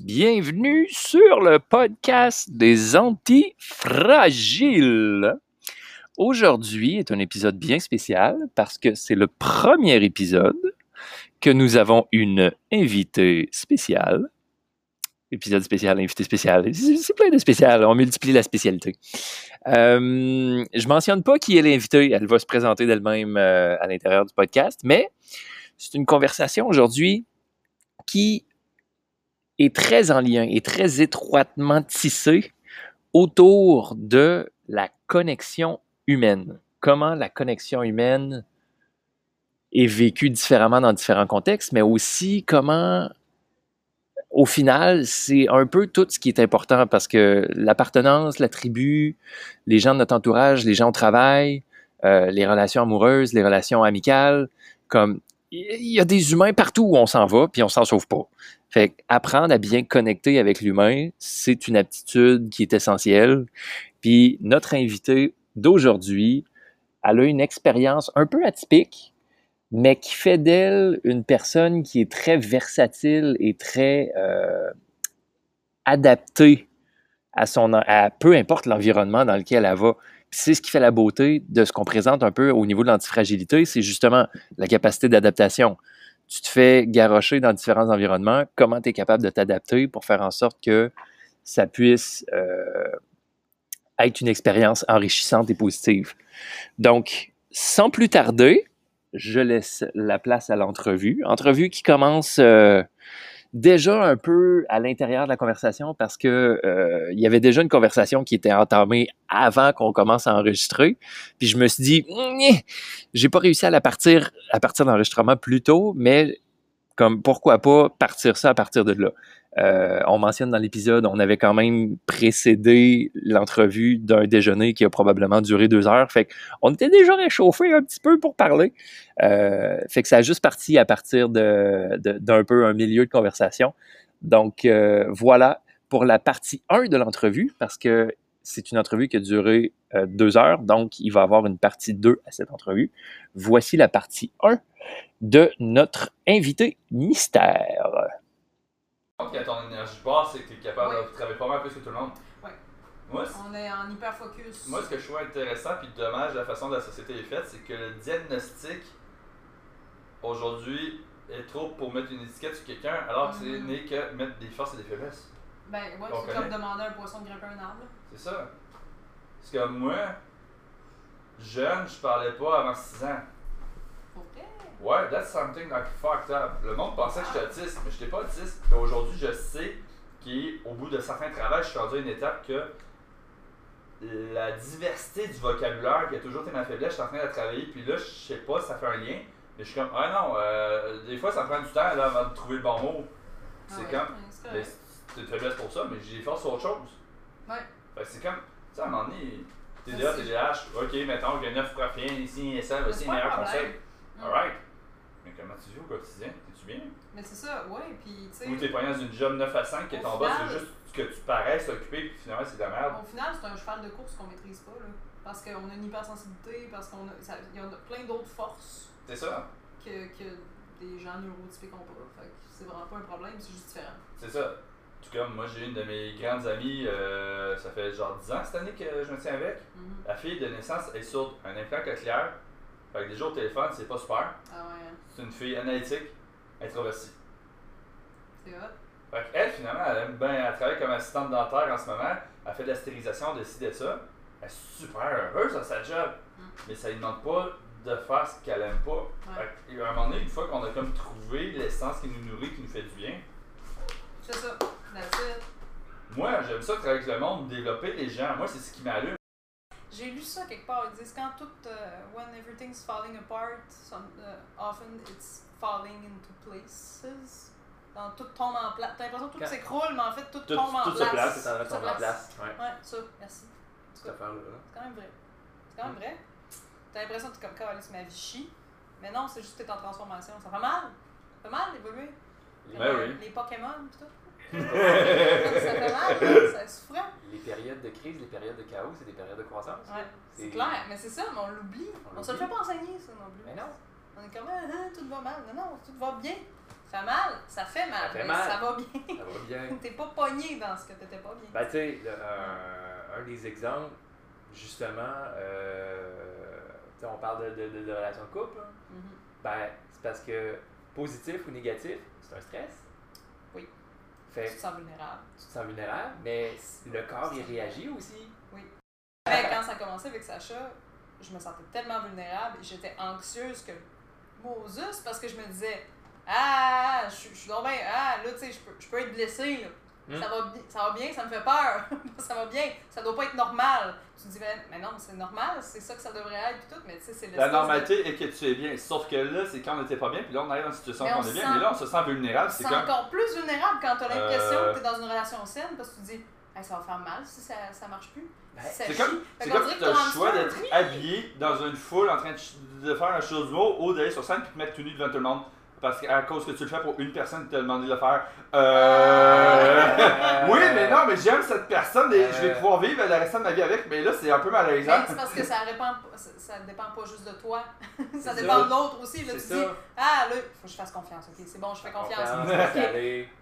Bienvenue sur le podcast des antifragiles. Aujourd'hui est un épisode bien spécial parce que c'est le premier épisode que nous avons une invitée spéciale. Épisode spécial, invité spécial. C'est plein de spécial. On multiplie la spécialité. Euh, je mentionne pas qui est l'invité. Elle va se présenter d'elle-même euh, à l'intérieur du podcast, mais c'est une conversation aujourd'hui qui est très en lien et très étroitement tissée autour de la connexion humaine. Comment la connexion humaine est vécue différemment dans différents contextes, mais aussi comment, au final, c'est un peu tout ce qui est important parce que l'appartenance, la tribu, les gens de notre entourage, les gens au travail, euh, les relations amoureuses, les relations amicales, comme il y a des humains partout où on s'en va, puis on s'en sauve pas. Fait apprendre à bien connecter avec l'humain, c'est une aptitude qui est essentielle. Puis notre invité d'aujourd'hui, elle a une expérience un peu atypique, mais qui fait d'elle une personne qui est très versatile et très euh, adaptée à son, à peu importe l'environnement dans lequel elle va c'est ce qui fait la beauté de ce qu'on présente un peu au niveau de l'antifragilité, c'est justement la capacité d'adaptation. Tu te fais garrocher dans différents environnements, comment tu es capable de t'adapter pour faire en sorte que ça puisse euh, être une expérience enrichissante et positive? Donc, sans plus tarder, je laisse la place à l'entrevue. Entrevue qui commence euh, déjà un peu à l'intérieur de la conversation parce que euh, il y avait déjà une conversation qui était entamée avant qu'on commence à enregistrer. Puis je me suis dit, j'ai pas réussi à la partir à partir d'enregistrement plus tôt, mais comme pourquoi pas partir ça à partir de là? Euh, on mentionne dans l'épisode, on avait quand même précédé l'entrevue d'un déjeuner qui a probablement duré deux heures. Fait qu'on était déjà réchauffé un petit peu pour parler. Euh, fait que ça a juste parti à partir d'un peu un milieu de conversation. Donc euh, voilà pour la partie 1 de l'entrevue, parce que c'est une entrevue qui a duré deux heures, donc il va y avoir une partie 2 à cette entrevue. Voici la partie 1 de notre invité mystère quand ton énergie basse, c'est que tu es capable de travailler pas mal plus que tout le monde. Oui. Moi, On est en hyper focus. Moi, ce que je trouve intéressant puis dommage de la façon dont la société est faite, c'est que le diagnostic aujourd'hui est trop pour mettre une étiquette sur quelqu'un, alors que c'est Mhm. n'est que mettre des forces et des faiblesses. Ben, ouais, c'est comme demander à un poisson de grimper un arbre. C'est ça. Parce que moi, jeune, je parlais pas avant 6 ans. Vrai? Ouais, that's something like fucked up. Le monde pensait que j'étais autiste, mais j'étais pas autiste. Puis aujourd'hui, je sais qu'au bout de certains travaux, je suis rendu à une étape que la diversité du vocabulaire qui a toujours été ma faiblesse, je suis en train de travailler. Puis là, je sais pas si ça fait un lien, mais je suis comme, ah non, euh, des fois, ça prend du temps là, avant de trouver le bon mot. C'est Ah ouais, comme, c'est une faiblesse pour ça, mais j'ai des forces sur autre chose. Ouais. C'est comme, tu sais, à un moment donné, TDA. TDAH, ok, mettons que 9 profils ici et ça, voici les meilleurs conseils. Mm. Alright. Mais comment tu vis au quotidien? T'es-tu bien? Mais c'est ça, ouais, puis tu sais. Ou t'es pogné dans une job 9 à 5 que Au ton boss final- c'est juste que tu parais s'occuper puis finalement c'est de la merde. Au final, c'est un cheval de course qu'on maîtrise pas, là. Parce qu'on a une hypersensibilité, parce qu'on a. ça- Il y a plein d'autres forces C'est ça. que, que des gens neurotypiques ont pas. Fait que c'est vraiment pas un problème, c'est juste différent. C'est ça. Tout comme moi j'ai une de mes grandes amies, euh, ça fait genre 10 ans cette année que je me tiens avec. Mhm. La fille de naissance est sourde, un implant cochléaire. Fait que déjà au téléphone, c'est pas super. Ah ouais, hein. C'est une fille analytique, introvertie. c'est hot. Fait qu'elle, finalement, elle aime bien, elle travaille comme assistante dentaire en ce moment. Elle fait de la stérilisation, de ci, de ça. Elle est super heureuse dans sa job. Mm. Mais ça lui demande pas de faire ce qu'elle aime pas. Ouais. Fait qu'à un moment donné, une fois qu'on a comme trouvé l'essence qui nous nourrit, qui nous fait du bien, C'est ça. That's it. moi, j'aime ça travailler avec le monde, développer les gens. Moi, c'est ce qui m'allume. J'ai lu ça quelque part. Ils disent quand tout. euh, when everything's falling apart, some, euh, often it's falling into places. Dans tout tombe en place. T'as l'impression que tout Quand- s'écroule, mais en fait tout, Tout, tombe en tout place. se place, c'est en train de Tout se tomber en place. Ouais, Ouais, ça, merci. cette affaire-là. C'est quand même vrai. C'est quand même vrai. T'as l'impression que t'es comme Caroline, ma vie chie. Mais non, c'est juste que t'es en transformation. Ça fait mal. Ça fait mal d'évoluer. Les, Ben oui. Les Pokémon, pis tout. Ça fait mal, là, c'est souffrant. les périodes de crise, les périodes de chaos, c'est des périodes de croissance. Ouais, c'est clair. Mais c'est ça, mais on l'oublie. On On se le fait pas enseigner, ça non plus. Mais non. On est comme, ah, ah, tout va mal. Non, non, tout va bien. Ça fait mal, ça fait mal, Ça fait mais mal. ça va bien. Ça va bien. T'es pas pogné dans ce que t'étais pas bien. Ben, tu sais, un, un des exemples, justement, euh, tu sais, on parle de, de, de, de relation de couple. là. Mhm. Ben, c'est parce que positif ou négatif, c'est un stress. Oui. Fait Tu te sens vulnérable. tu te sens vulnérable, mais le corps, il réagit aussi. Mais quand ça a commencé avec Sacha, je me sentais tellement vulnérable et j'étais anxieuse que Moses parce que je me disais Ah, je suis- je suis donc bien, ah, là, tu sais, je peux, je peux être blessée, là. Hmm. Ça, va, ça va bien, ça me fait peur. ça va bien, ça doit pas être normal. Tu te dis, ben, mais non, c'est normal, c'est ça que ça devrait être, puis tout, mais tu sais, c'est La de- normalité est que tu es bien. Sauf que là, c'est quand on n'était pas bien, puis là, on arrive dans une situation Mais où on on est bien, sent- mais là, on se sent vulnérable. C'est encore plus vulnérable quand t'as l'impression Euh. que t'es dans une relation saine parce que tu te dis, Hey, ça va faire mal si ça, ça marche plus. Ben, Si ça C'est comme, c'est qu'on comme que t'as le choix d'être habillé dans une foule en train de, faire un show mots ou d'aller sur scène puis te mettre tout nu devant tout le monde. Parce qu'à cause que tu le fais pour une personne qui t'a demandé de le faire. Euh... oui, mais non, mais j'aime cette personne et je vais Euh. pouvoir vivre le restant de ma vie avec, mais là, c'est un peu malaisant. Mais c'est parce que ça, répand, ça, ça dépend pas juste de toi. ça dépend ça. de l'autre aussi. Là, tu ça. dis, ah là, il faut que je fasse confiance. Ok, c'est bon, je fais confiance.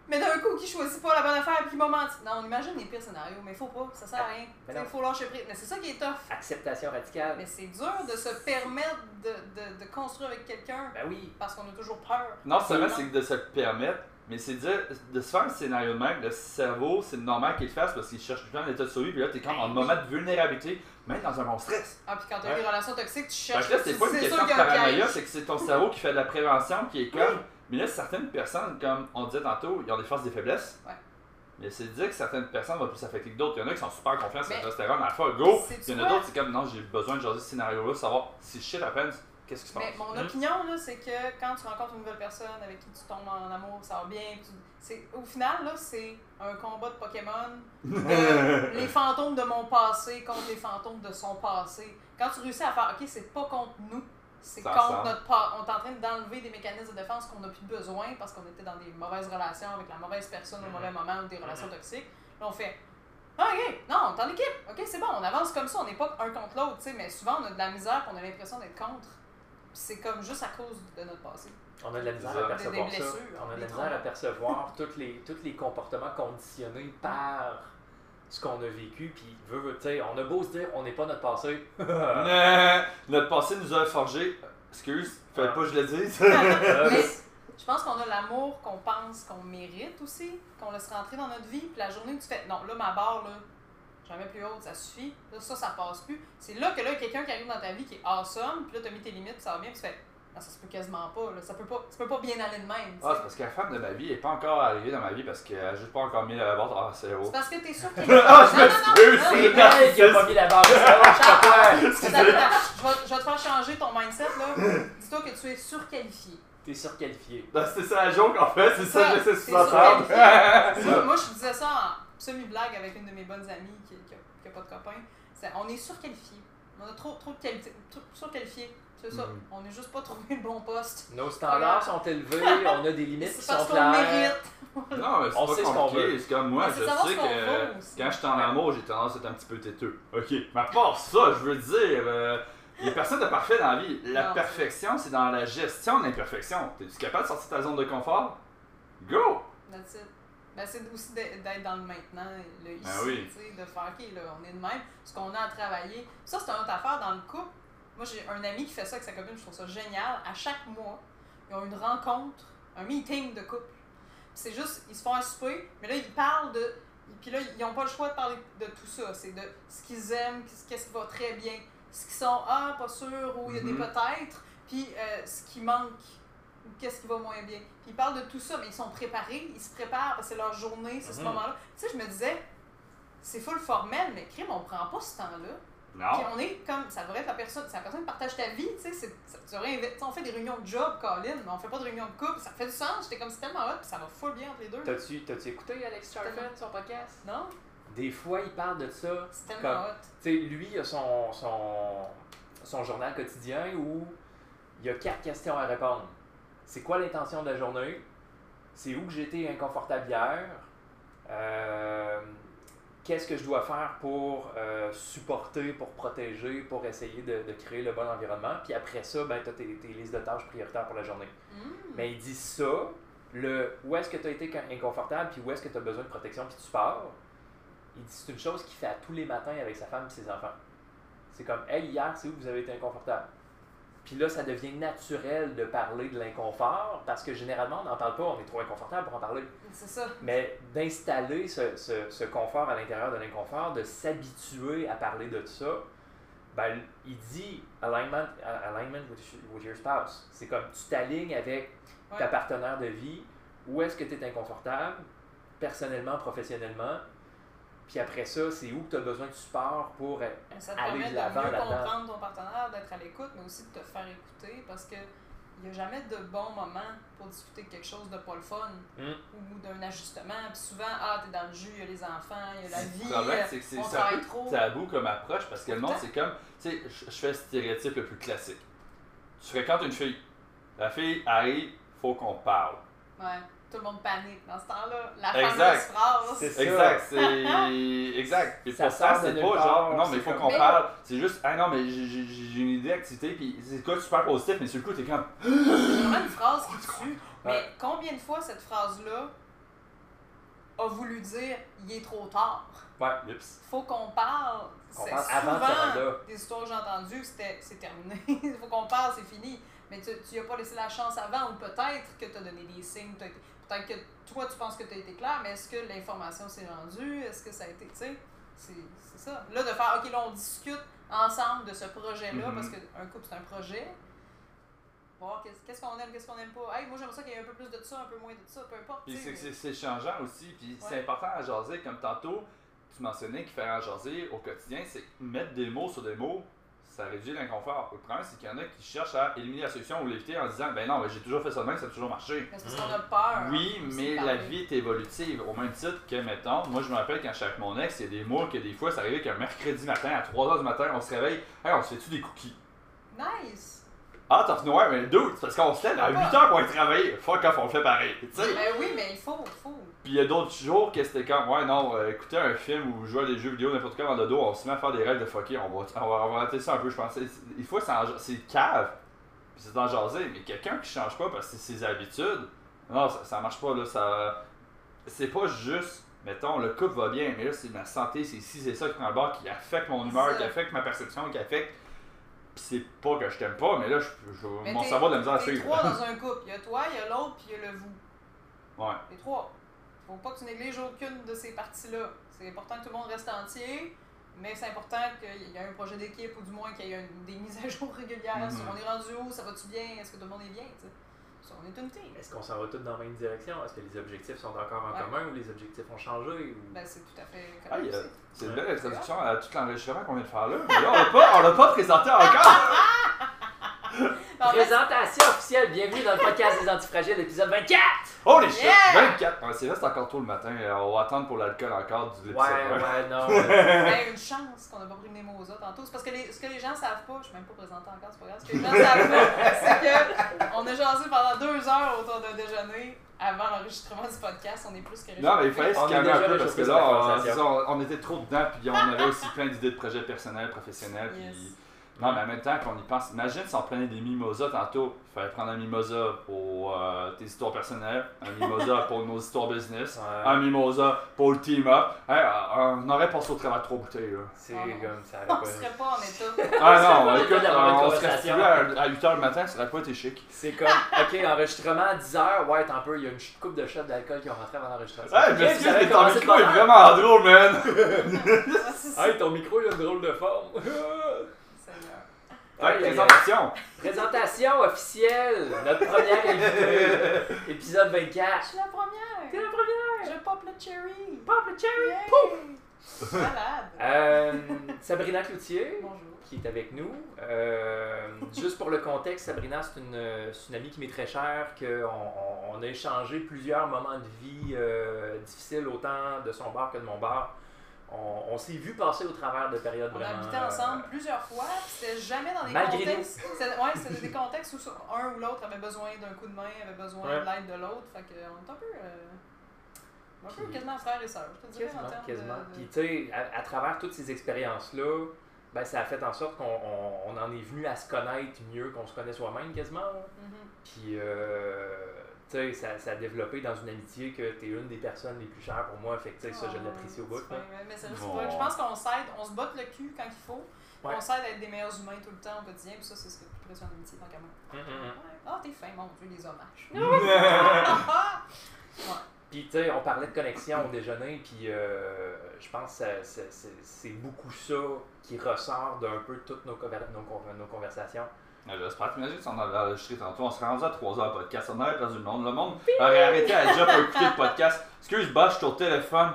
Mais d'un coup, qui choisit pas la bonne affaire et qui m'a menti. Non, on imagine les pires scénarios, mais faut pas, ça sert à rien. Mais Il faut lâcher prise. Mais c'est ça qui est tough. Acceptation radicale. Mais c'est dur de se permettre de, de, de construire avec quelqu'un Ben oui. parce qu'on a toujours peur. Non seulement c'est de se le permettre, mais c'est de dire, de se faire un scénario de même, le cerveau, c'est normal qu'il le fasse parce qu'il cherche tout le temps l'état de survie, puis là, t'es comme en Ben moment de vulnérabilité, même dans un bon stress. Ah, puis quand t'as Ouais. des relations toxiques, tu cherches. que là, c'est pas une question de paranoïa, c'est que c'est ton cerveau qui fait de la prévention, qui est comme. Mais là, certaines personnes, comme on disait tantôt, ils ont des forces et des faiblesses. Ouais. Mais c'est de dire que certaines personnes vont plus s'affecter que d'autres. Il y en a qui sont super confiants sur la testostérone, alpha, go. Il y en a d'autres, c'est comme non, j'ai besoin de jaser ce scénario-là, savoir si shit happens, qu'est-ce qui se passe? Mais mon Hmm? opinion, là, c'est que quand tu rencontres une nouvelle personne avec qui tu tombes en amour, ça va bien. tu- c'est- Au final, là, c'est un combat de Pokémon. de les fantômes de mon passé contre les fantômes de son passé. Quand tu réussis à faire, ok, c'est pas contre nous, c'est contre notre pa- On est en train d'enlever des mécanismes de défense qu'on n'a plus besoin parce qu'on était dans des mauvaises relations avec la mauvaise personne au mauvais moment ou des relations toxiques. Là, on fait. Ah, ok, non, on est en équipe. Ok, c'est bon, on avance comme ça, on n'est pas un contre l'autre, tu sais, mais souvent on a de la misère on a l'impression d'être contre. C'est comme juste à cause de notre passé. On a de la misère à des percevoir ça. On a de la misère à percevoir tous les, tous les comportements conditionnés par ce qu'on a vécu. Puis, veut, veut, on a beau se dire, on n'est pas notre passé. Euh, Notre passé nous a forgé. Excuse, fallait Ah. pas que je le dise. Euh, Mais je pense qu'on a l'amour qu'on pense qu'on mérite aussi, qu'on laisse rentrer dans notre vie. Puis la journée où tu fais, non, là, ma barre, là, jamais plus haute, ça suffit. Là, ça, ça passe plus. C'est là que là, quelqu'un qui arrive dans ta vie qui est awesome, puis là, t'as mis tes limites, puis ça va bien, puis tu fais, non, ça se peut quasiment pas, là. Ça peut pas, ça peut pas bien aller de même. Ah, c'est parce que la femme de ma vie est pas encore arrivée dans ma vie parce qu'elle a juste pas encore mis la barre à zéro. C'est parce que t'es sûr qu'il Ah, je Non, non, non, m'excuse, non, c'est il a pas mis la barre de ça, je vais, te faire changer ton mindset, là. Dis-toi que tu es surqualifié. T'es surqualifié. Ben, c'est ça la joke en fait, c'est ça Ça, que j'essaie de c'est sous-entendre. moi, moi, je disais ça en semi-blague avec une de mes bonnes amies qui n'a pas de copain. C'est- on est surqualifié. On a trop, trop de qualité. Trop, surqualifié. C'est ça. Mhm. On n'a juste pas trouvé le bon poste. Nos standards sont élevés, on a des limites qui C'est parce sont qu'on claires. mérite. Non, mais On c'est sait pas ce qu'on compliqué. veut. C'est comme moi, je sais que quand je suis en amour, j'ai tendance à être un petit peu têteux. Ok, mais à part ça, je veux dire, euh, il y a personne de parfait dans la vie. La Non. perfection, c'est dans la gestion de l'imperfection. T'es-tu capable de sortir de ta zone de confort? Go! That's it. Ben, c'est aussi d'être dans le maintenant, le ici, Ben oui. de faire, OK, là, on est de même, ce qu'on a à travailler. Ça, c'est une autre affaire dans le couple. Moi, j'ai un ami qui fait ça avec sa copine, je trouve ça génial. À chaque mois, ils ont une rencontre, un meeting de couple. C'est juste, ils se font un souper, mais là, ils parlent de. Puis là, ils n'ont pas le choix de parler de tout ça. C'est de ce qu'ils aiment, qu'est-ce qui va très bien, ce qu'ils sont, ah, pas sûr, ou il y a des Mhm. peut-être, puis euh, ce qui manque, qu'est-ce qui va moins bien. Puis ils parlent de tout ça, mais ils sont préparés, ils se préparent, parce que c'est leur journée, c'est ce Mhm. moment-là. Tu sais, je me disais, c'est full formel, mais crime, on prend pas ce temps-là. Puis Non. on est comme, ça devrait être la personne, c'est la personne qui partage ta vie, tu sais, tu on fait des réunions de job, Colin, mais on fait pas de réunions de couple, ça fait du sens, j'étais comme, c'est tellement hot, puis ça va full bien entre les deux. T'as-tu t'as-tu écouté Alex Charford, son podcast? Non? Des fois, il parle de ça. C'est tellement Comme- hot. Tu sais, lui, il a son, son, son journal quotidien où il y a quatre questions à répondre. C'est quoi l'intention de la journée? C'est où que été inconfortable hier? Euh, Qu'est-ce que je dois faire pour euh, supporter, pour protéger, pour essayer de, de créer le bon environnement? Puis après ça, ben, tu as tes, tes listes de tâches prioritaires pour la journée. Mm. Mais il dit ça, le où est-ce que tu as été con- inconfortable, puis où est-ce que tu as besoin de protection, puis tu pars, il dit c'est une chose qu'il fait à tous les matins avec sa femme et ses enfants. C'est comme, hey, hier, c'est où vous avez été inconfortable? Puis là, ça devient naturel de parler de l'inconfort, parce que généralement, on n'en parle pas, on est trop inconfortable pour en parler. C'est ça. Mais d'installer ce, ce- ce confort à l'intérieur de l'inconfort, de s'habituer à parler de ça, ben, il dit alignment, alignment with, with your spouse. C'est comme tu t'alignes avec ta partenaire de vie, où est-ce que tu es inconfortable, personnellement, professionnellement. Puis après ça, c'est où tu as besoin de support pour. être- Ça te aller permet de de l'avant mieux là-dedans. comprendre ton partenaire, d'être à l'écoute, mais aussi de te faire écouter parce que il n'y a jamais de bon moment pour discuter de quelque chose de pas le fun Mm. ou d'un ajustement. Puis souvent, ah, t'es dans le jus, il y a les enfants, il y a la vie, Le problème, euh, c'est que c'est un peu trop. tabou comme approche parce que le monde, c'est comme. Tu sais, je je fais le stéréotype le plus classique. Tu fréquentes une fille. La fille arrive, faut qu'on parle. Ouais, tout le monde panique dans ce temps-là. La Exact. fameuse phrase. C'est ça. Exact, c'est. Exact. Puis Ça pour ça, c'est pas part, genre. Non, mais il faut qu'on parle. C'est juste. Ah non, mais j'ai- une idée d'activité, puis c'est quoi super positif, mais sur le coup, t'es comme. C'est vraiment une phrase qui tue. Mais Ouais. combien de fois cette phrase-là a voulu dire il est trop tard? Ouais. Oups. Faut qu'on parle. C'est parle avant souvent des histoires que j'ai entendues que c'était c'est terminé. Il faut qu'on parle, c'est fini. Mais tu tu as pas laissé la chance avant ou peut-être que tu as donné des signes. t'as été- Peut-être que toi tu penses que tu as été clair, mais est-ce que l'information s'est rendue? Est-ce que ça a été. Tu sais, c'est ça. Là, de faire OK, là, on discute ensemble de ce projet-là Mhm. parce qu'un couple, c'est un projet. Voir qu'est-ce qu'on aime, qu'est-ce qu'on aime pas. Hey, moi, j'aimerais ça qu'il y ait un peu plus de ça, un peu moins de ça, peu importe. Puis c'est changeant aussi, puis c'est important à jaser, comme tantôt, tu mentionnais qu'il fallait en jaser au quotidien, c'est mettre des mots sur des mots, ça réduit l'inconfort. Le problème, c'est qu'il y en a qui cherchent à éliminer la solution ou l'éviter en se disant, ben non, j'ai toujours fait ça de même, ça a toujours marché. parce qu'on a peur. Oui, hein, mais la vie est évolutive, au même titre que, mettons, moi je me rappelle quand j'étais avec mon ex, il y a des mois que des fois ça arrivait qu'un mercredi matin, à 3h du matin, on se réveille, hey, on se fait-tu des cookies? Nice! Ah, t'as ouais, mais deux, c'est parce qu'on se lève à 8h pour aller travailler. Fuck off, on le fait pareil. Ben oui, mais il faut, il faut. Puis il y a d'autres jours que c'était comme, ouais, non, euh, écouter un film ou jouer à des jeux vidéo, n'importe quoi dans le dos, on se met à faire des règles de fucker, on va, on va, on va arrêter ça un peu, je pense. Il faut, c'est cave, puis c'est en jaser, mais quelqu'un qui change pas parce que c'est ses habitudes, non, ça, ça marche pas, là, ça. C'est pas juste, mettons, le couple va bien, mais là, c'est ma santé, c'est ci, c'est ça qui prend le bord, qui affecte mon humeur, qui affecte ma perception, qui affecte. Puis c'est pas que je t'aime pas, mais là, je, je- Mais mon cerveau a de la misère à T'es suivre. trois dans un couple. Il y a toi, il y a l'autre, puis il y a le vous. Ouais. Les trois. Faut pas que tu négliges aucune de ces parties-là. C'est important que tout le monde reste entier, mais c'est important qu'il y ait un projet d'équipe ou du moins qu'il y ait des mises à jour régulières. Mhm. sur on est rendu où, ça va-tu bien, est-ce que tout le monde est bien, On est une team. Est-ce qu'on s'en va tous dans la même direction? Est-ce que les objectifs sont encore en Ouais. commun ou les objectifs ont changé? Ou... Ben, c'est tout à fait Ah. C'est une belle introduction à tout l'enregistrement qu'on vient de faire là. Mais là, on l'a pas, on l'a pas présenté encore. Présentation officielle, bienvenue dans le podcast des antifragiles, épisode 24! Holy shit! Yeah! 24! Ouais, c'est vrai, c'est encore tôt le matin. euh, On va attendre pour l'alcool encore du. Ouais, ouais, non. ben, une chance qu'on n'a pas pris de Mimosa tantôt. C'est parce que les- ce que les gens savent pas, je suis même pas présentée encore, c'est pas grave. Ce que les gens savent pas, c'est que on a jasé pendant deux heures autour d'un déjeuner avant l'enregistrement du podcast. On est plus que Non, mais il fallait se calmer un peu parce que là, on, était trop dedans, puis on avait aussi plein d'idées de projets personnels, professionnels. Yes. Puis... Non, mais en même temps qu'on y pense, imagine si on prenait des mimosas tantôt. Il fallait prendre un mimosa pour euh, tes histoires personnelles, un mimosa pour nos histoires business, Ouais. un mimosa pour le team-up. Hey, euh, on aurait passé au travers de trois bouteilles. Là. C'est Ah non. comme ça. On pas- serait pas en état. Ah non, écoute, une on serait resté là à 8h le matin, ça aurait pas été chic. C'est comme, ok, enregistrement à 10h, ouais, un peu, il y a une coupe de shots d'alcool qui ont rentré avant l'enregistrement. Hey, mais excuse, mais ton micro est vraiment drôle, man! Hey, ton micro, il a une drôle de forme. Ouais, aïe. présentation! Présentation officielle, notre première invitée, épisode 24. Je suis la première. T'es la première! Je pop le cherry. Pop le cherry! Yay! Malade. Euh, Sabrina Cloutier, Bonjour. qui est avec nous. Euh, juste pour le contexte, Sabrina, c'est une, c'est une amie qui m'est très chère, qu'on on, on a échangé plusieurs moments de vie euh, difficiles, autant de son bar que de mon bar. On, on s'est vu passer au travers de périodes On a vraiment... habité ensemble plusieurs fois, c'était jamais dans des Malgré contextes. C'était ouais, c'était des contextes où un ou l'autre avait besoin d'un coup de main, avait besoin Ouais. de l'aide de l'autre. Fait qu'on est un peu. euh, un peu Puis- quasiment frères et sœurs, je te dirais, Quasiment, en termes quasiment. de. Puis tu sais, à, à travers toutes ces expériences-là, ben, ça a fait en sorte qu'on on, on en est venu à se connaître mieux qu'on se connaît soi-même quasiment. Mhm. Puis, euh, sais, ça, ça a développé dans une amitié que tu es une des personnes les plus chères pour moi. Fait que, tu sais, ça, je l'apprécie au bout. fin, mais- c'est Bon. Je pense qu'on s'aide, on se botte le cul quand il faut. Ouais. On s'aide à être des meilleurs humains tout le temps au quotidien. Puis ça, c'est ce le plus précieux en amitié, tant qu'à moi. Hum, hum, hum. Ah, t'es fin, mon Dieu, les hommages. Puis, tu sais, on parlait de connexion au déjeuner, puis euh, je pense que c'est beaucoup ça qui ressort d'un peu toutes nos, conver- nos, con- nos conversations. J'espère. T'imagines si on avait enregistré tantôt, on serait rendu à 3 heures podcast, on aurait perdu le monde. Le monde aurait arrêté à job pour écouter le podcast. Excuse, bah, je suis au téléphone.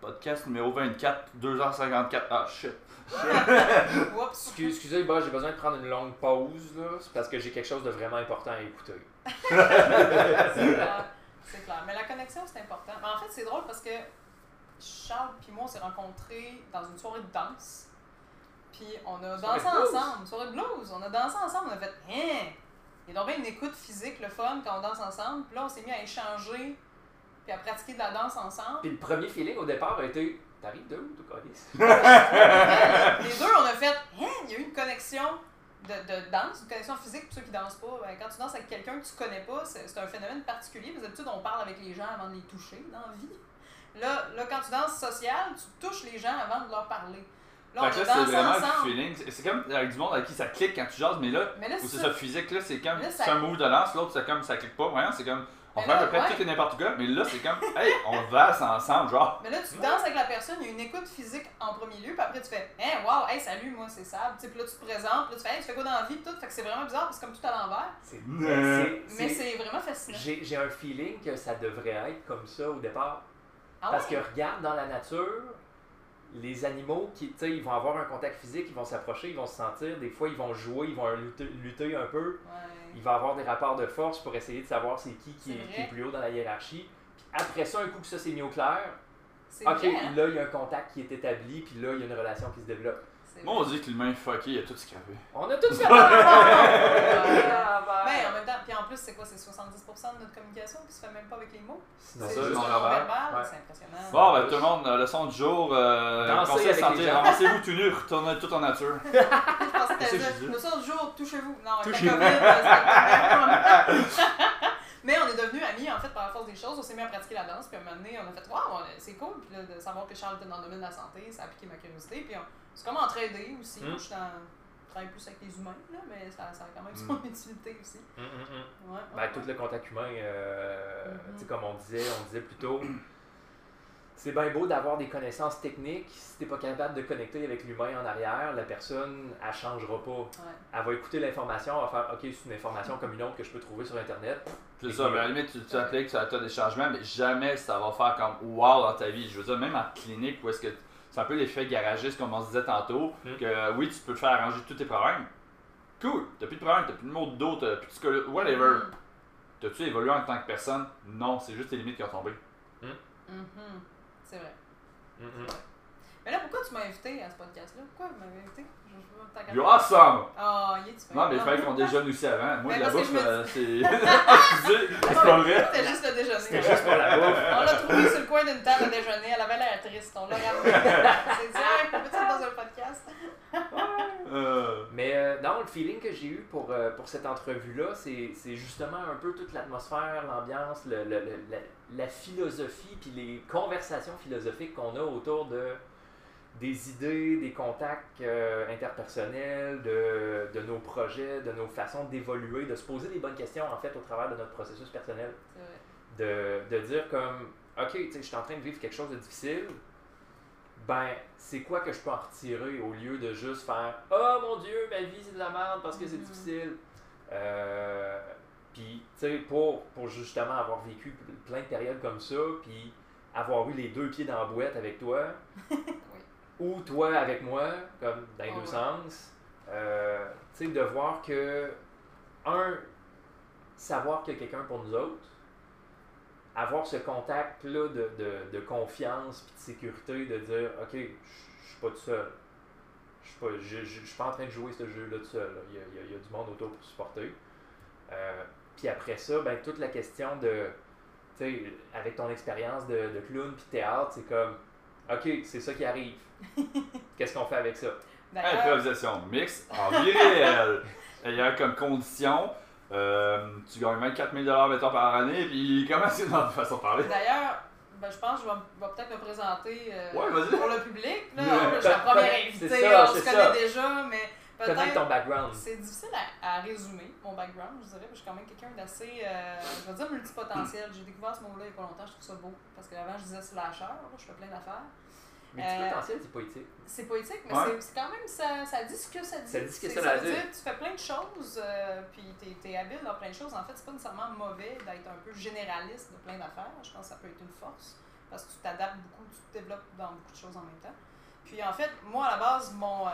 Podcast numéro 24, 2h54. Ah, shit. Excusez, bah, j'ai besoin de prendre une longue pause, là. C'est parce que j'ai quelque chose de vraiment important à écouter. C'est clair. C'est clair. Mais la connexion, c'est important. Mais en fait, c'est drôle parce que Charles puis moi, on s'est rencontrés dans une soirée de danse. Puis on a dansé ensemble. Soirée de blues. On a dansé ensemble. On a fait Hein! Il y a donc bien une écoute physique, le fun, quand on danse ensemble. Puis là, on s'est mis à échanger puis à pratiquer de la danse ensemble. Puis le premier feeling au départ a été T'arrives de où, Calice? Les deux, on a fait Hein! Il y a eu une connexion de, de danse, une connexion physique pour ceux qui dansent pas. Ben, quand tu danses avec quelqu'un que tu connais pas, c'est un phénomène particulier. Que d'habitude, on parle avec les gens avant de les toucher dans la vie. Là, là, quand tu danses social, tu touches les gens avant de leur parler. Là, on Fait que là, c'est vraiment ensemble. le feeling. C'est- comme avec du monde avec qui ça clique quand tu jases, mais là, Mais là, c'est ça. ça physique, là, c'est comme. Là, C'est ça- un move de lance, l'autre, c'est comme ça clique pas. Voyons, c'est comme. On Mais fait à peu près ouais. tout et n'importe quoi, mais là, c'est comme. Hey, on valse ensemble, genre. Mais là, tu danses avec la personne, il y a une écoute physique en premier lieu, puis après tu fais Hein, wow, hey, salut, moi c'est Sab. Tu sais, Puis là, tu te présentes, puis là, tu fais Hey, tu fais quoi dans la vie, tout. Fait que c'est vraiment bizarre, parce que c'est comme tout à l'envers. C'est- Mais c'est- vraiment fascinant. J'ai j'ai un feeling que ça devrait être comme ça au départ. Ah Parce ouais? que regarde dans la nature, les animaux qui, tu sais, ils vont avoir un contact physique, ils vont s'approcher, ils vont se sentir, des fois ils vont jouer, ils vont lutter, lutter un peu, Ouais. il va avoir des rapports de force pour essayer de savoir c'est qui qui est, vrai. qui est plus haut dans la hiérarchie. Puis après ça, un coup que ça s'est mis au clair, ok, vrai, hein? là il y a un contact qui est établi, puis là il y a une relation qui se développe. Moi, on dit que l'humain est fucké, il a tout scrappé. On a tout Ouais. Mais en même temps, puis en plus, c'est quoi C'est 70% de notre communication qui se fait même pas avec les mots? C'est ça, juste non non-verbal, Ouais. c'est impressionnant. Bon, ben tout le monde, euh, leçon du jour, euh, conseil les santé, ramassez-vous tout nu, retournez tout en nature. Je pensais que C'est t'allais ça que je dire, dis. le soir du jour, touchez-vous. Non, avec Touchez-vous. la COVID, euh, Mais on est devenus des choses. On s'est mis à pratiquer la danse, puis à un moment donné, on a fait, waouh, c'est cool. Puis là, de savoir que Charles était dans le domaine de la santé, ça a piqué ma curiosité. Puis on s'est comme entraidé aussi. Mm. Moi, je travaille plus avec les humains, là, mais ça, ça a quand même son utilité aussi. Hum. Ouais, Ben, ouais, tout le contact humain, euh, Mhm. tu sais, comme on disait, on disait plus tôt, c'est bien beau d'avoir des connaissances techniques. Si t'es pas capable de connecter avec l'humain en arrière, la personne, elle changera pas. ouais. Elle va écouter l'information, elle va faire OK, c'est une information comme une autre que je peux trouver sur Internet. C'est ça, mais à la limite, tu, tu appliques, tu as des changements, mais jamais ça va faire comme wow dans ta vie. Je veux dire, même en clinique, où est-ce que c'est un peu l'effet garagiste, comme on se disait tantôt, Mm. que oui, tu peux te faire arranger tous tes problèmes. Cool, t'as plus de problème, t'as plus de maux de dos, t'as plus de whatever. Mm. T'as-tu évolué en tant que personne? Non, c'est juste tes limites qui ont tombé. Mhm. C'est vrai. Mais là, pourquoi tu m'as invité à ce podcast-là? Pourquoi vous m'avez invité? Je You're awesome! Ah, il est tu Non, mais il fallait qu'on déjeune aussi avant. Moi, Ben, de la bouffe, je me euh, c'est. C'est pas vrai. C'était juste le déjeuner. C'était juste pour la bouffe. On l'a trouvée sur le coin d'une table à déjeuner. Elle avait l'air triste. On l'a ramenée. C'est dit, Hey, peut-être dans un podcast? Euh, Mais euh, non, le feeling que j'ai eu pour, euh, pour cette entrevue-là, c'est c'est justement un peu toute l'atmosphère, l'ambiance, le- le- le- la, la philosophie, puis les conversations philosophiques qu'on a autour de des idées, des contacts euh, interpersonnels, de, de nos projets, de nos façons d'évoluer, de se poser des bonnes questions en fait au travers de notre processus personnel. De, de dire comme ok tu sais je suis en train de vivre quelque chose de difficile ben c'est quoi que je peux en retirer au lieu de juste faire oh mon dieu ma vie c'est de la merde parce que c'est Mhm. difficile Euh, puis tu sais pour, pour justement avoir vécu plein de périodes comme ça puis avoir eu les deux pieds dans la boîte avec toi ou toi avec moi comme dans les Oh, deux ouais. sens euh, tu sais de voir que un savoir qu'il y a quelqu'un pour nous autres avoir ce contact-là de, de, de confiance puis de sécurité, de dire OK, je suis pas tout seul. Je suis pas, je, je- je suis pas en train de jouer ce jeu-là tout seul. là. Il, y a, il y a- il y a du monde autour pour supporter. Euh, puis après ça, ben, toute la question de, tu sais, avec ton expérience de, de clown puis théâtre, c'est comme OK, c'est ça qui arrive. Qu'est-ce qu'on fait avec ça? D'ailleurs, Improvisation mixte en vie réelle. Ayant comme condition Euh, tu gagnes 24 000 mettons, par année, puis comment c'est dans ta façon de parler? D'ailleurs, ben, je pense que je vais, peut-être me présenter euh, Ouais, pour le public. Là. Je suis la première C'est invitée, on c'est se connaît ça. déjà, mais peut-être. ton background. C'est difficile à, à résumer, mon background, je dirais. parce que Je suis quand même quelqu'un d'assez, euh, je vais dire multipotentiel. J'ai découvert ce mot-là il n'y a pas longtemps, je trouve ça beau. Parce qu'avant, je disais slasher, là, je fais plein d'affaires. Mais Euh, c'est poétique. C'est poétique, mais Ouais. c'est- quand même, ça, ça dit ce que ça dit. Ça dit ce que ça veut dire tu fais plein de choses, euh, puis t'es es habile dans plein de choses. En fait, c'est pas nécessairement mauvais d'être un peu généraliste de plein d'affaires. Je pense que ça peut être une force, parce que tu t'adaptes beaucoup, tu te développes dans beaucoup de choses en même temps. Puis en fait, moi à la base, mon, euh,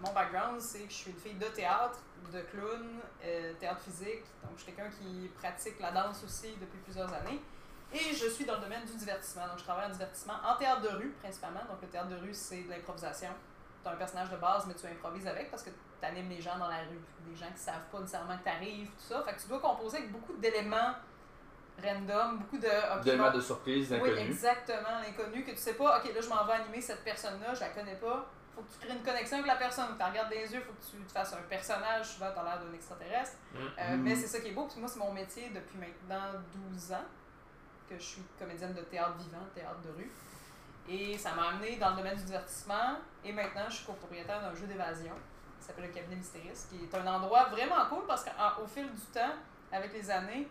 mon background, c'est que je suis une fille de théâtre, de clown, euh, théâtre physique. Donc je suis quelqu'un qui pratique la danse aussi depuis plusieurs années. Et je suis dans le domaine du divertissement. Donc je travaille en divertissement en théâtre de rue principalement. Donc le théâtre de rue, c'est de l'improvisation. Tu as un personnage de base, mais tu improvises avec parce que tu animes les gens dans la rue. Des gens qui savent pas nécessairement que tu arrives, tout ça. Fait que tu dois composer avec beaucoup d'éléments random, beaucoup de. D'éléments de surprise, oui, d'inconnu. exactement, l'inconnu, que tu sais pas, ok, là je m'en vais animer cette personne-là, je la connais pas. Faut que tu crées une connexion avec la personne, tu la regardes les yeux, faut que tu te fasses un personnage, souvent t'as l'air d'un extraterrestre. Euh, Mhm. Mais c'est ça qui est beau, puis moi c'est mon métier depuis maintenant 12 ans que je suis comédienne de théâtre vivant, théâtre de rue. Et ça m'a amené dans le domaine du divertissement. Et maintenant, je suis copropriétaire d'un jeu d'évasion qui s'appelle le Cabinet Mystéris, qui est un endroit vraiment cool parce qu'au fil du temps, avec les années,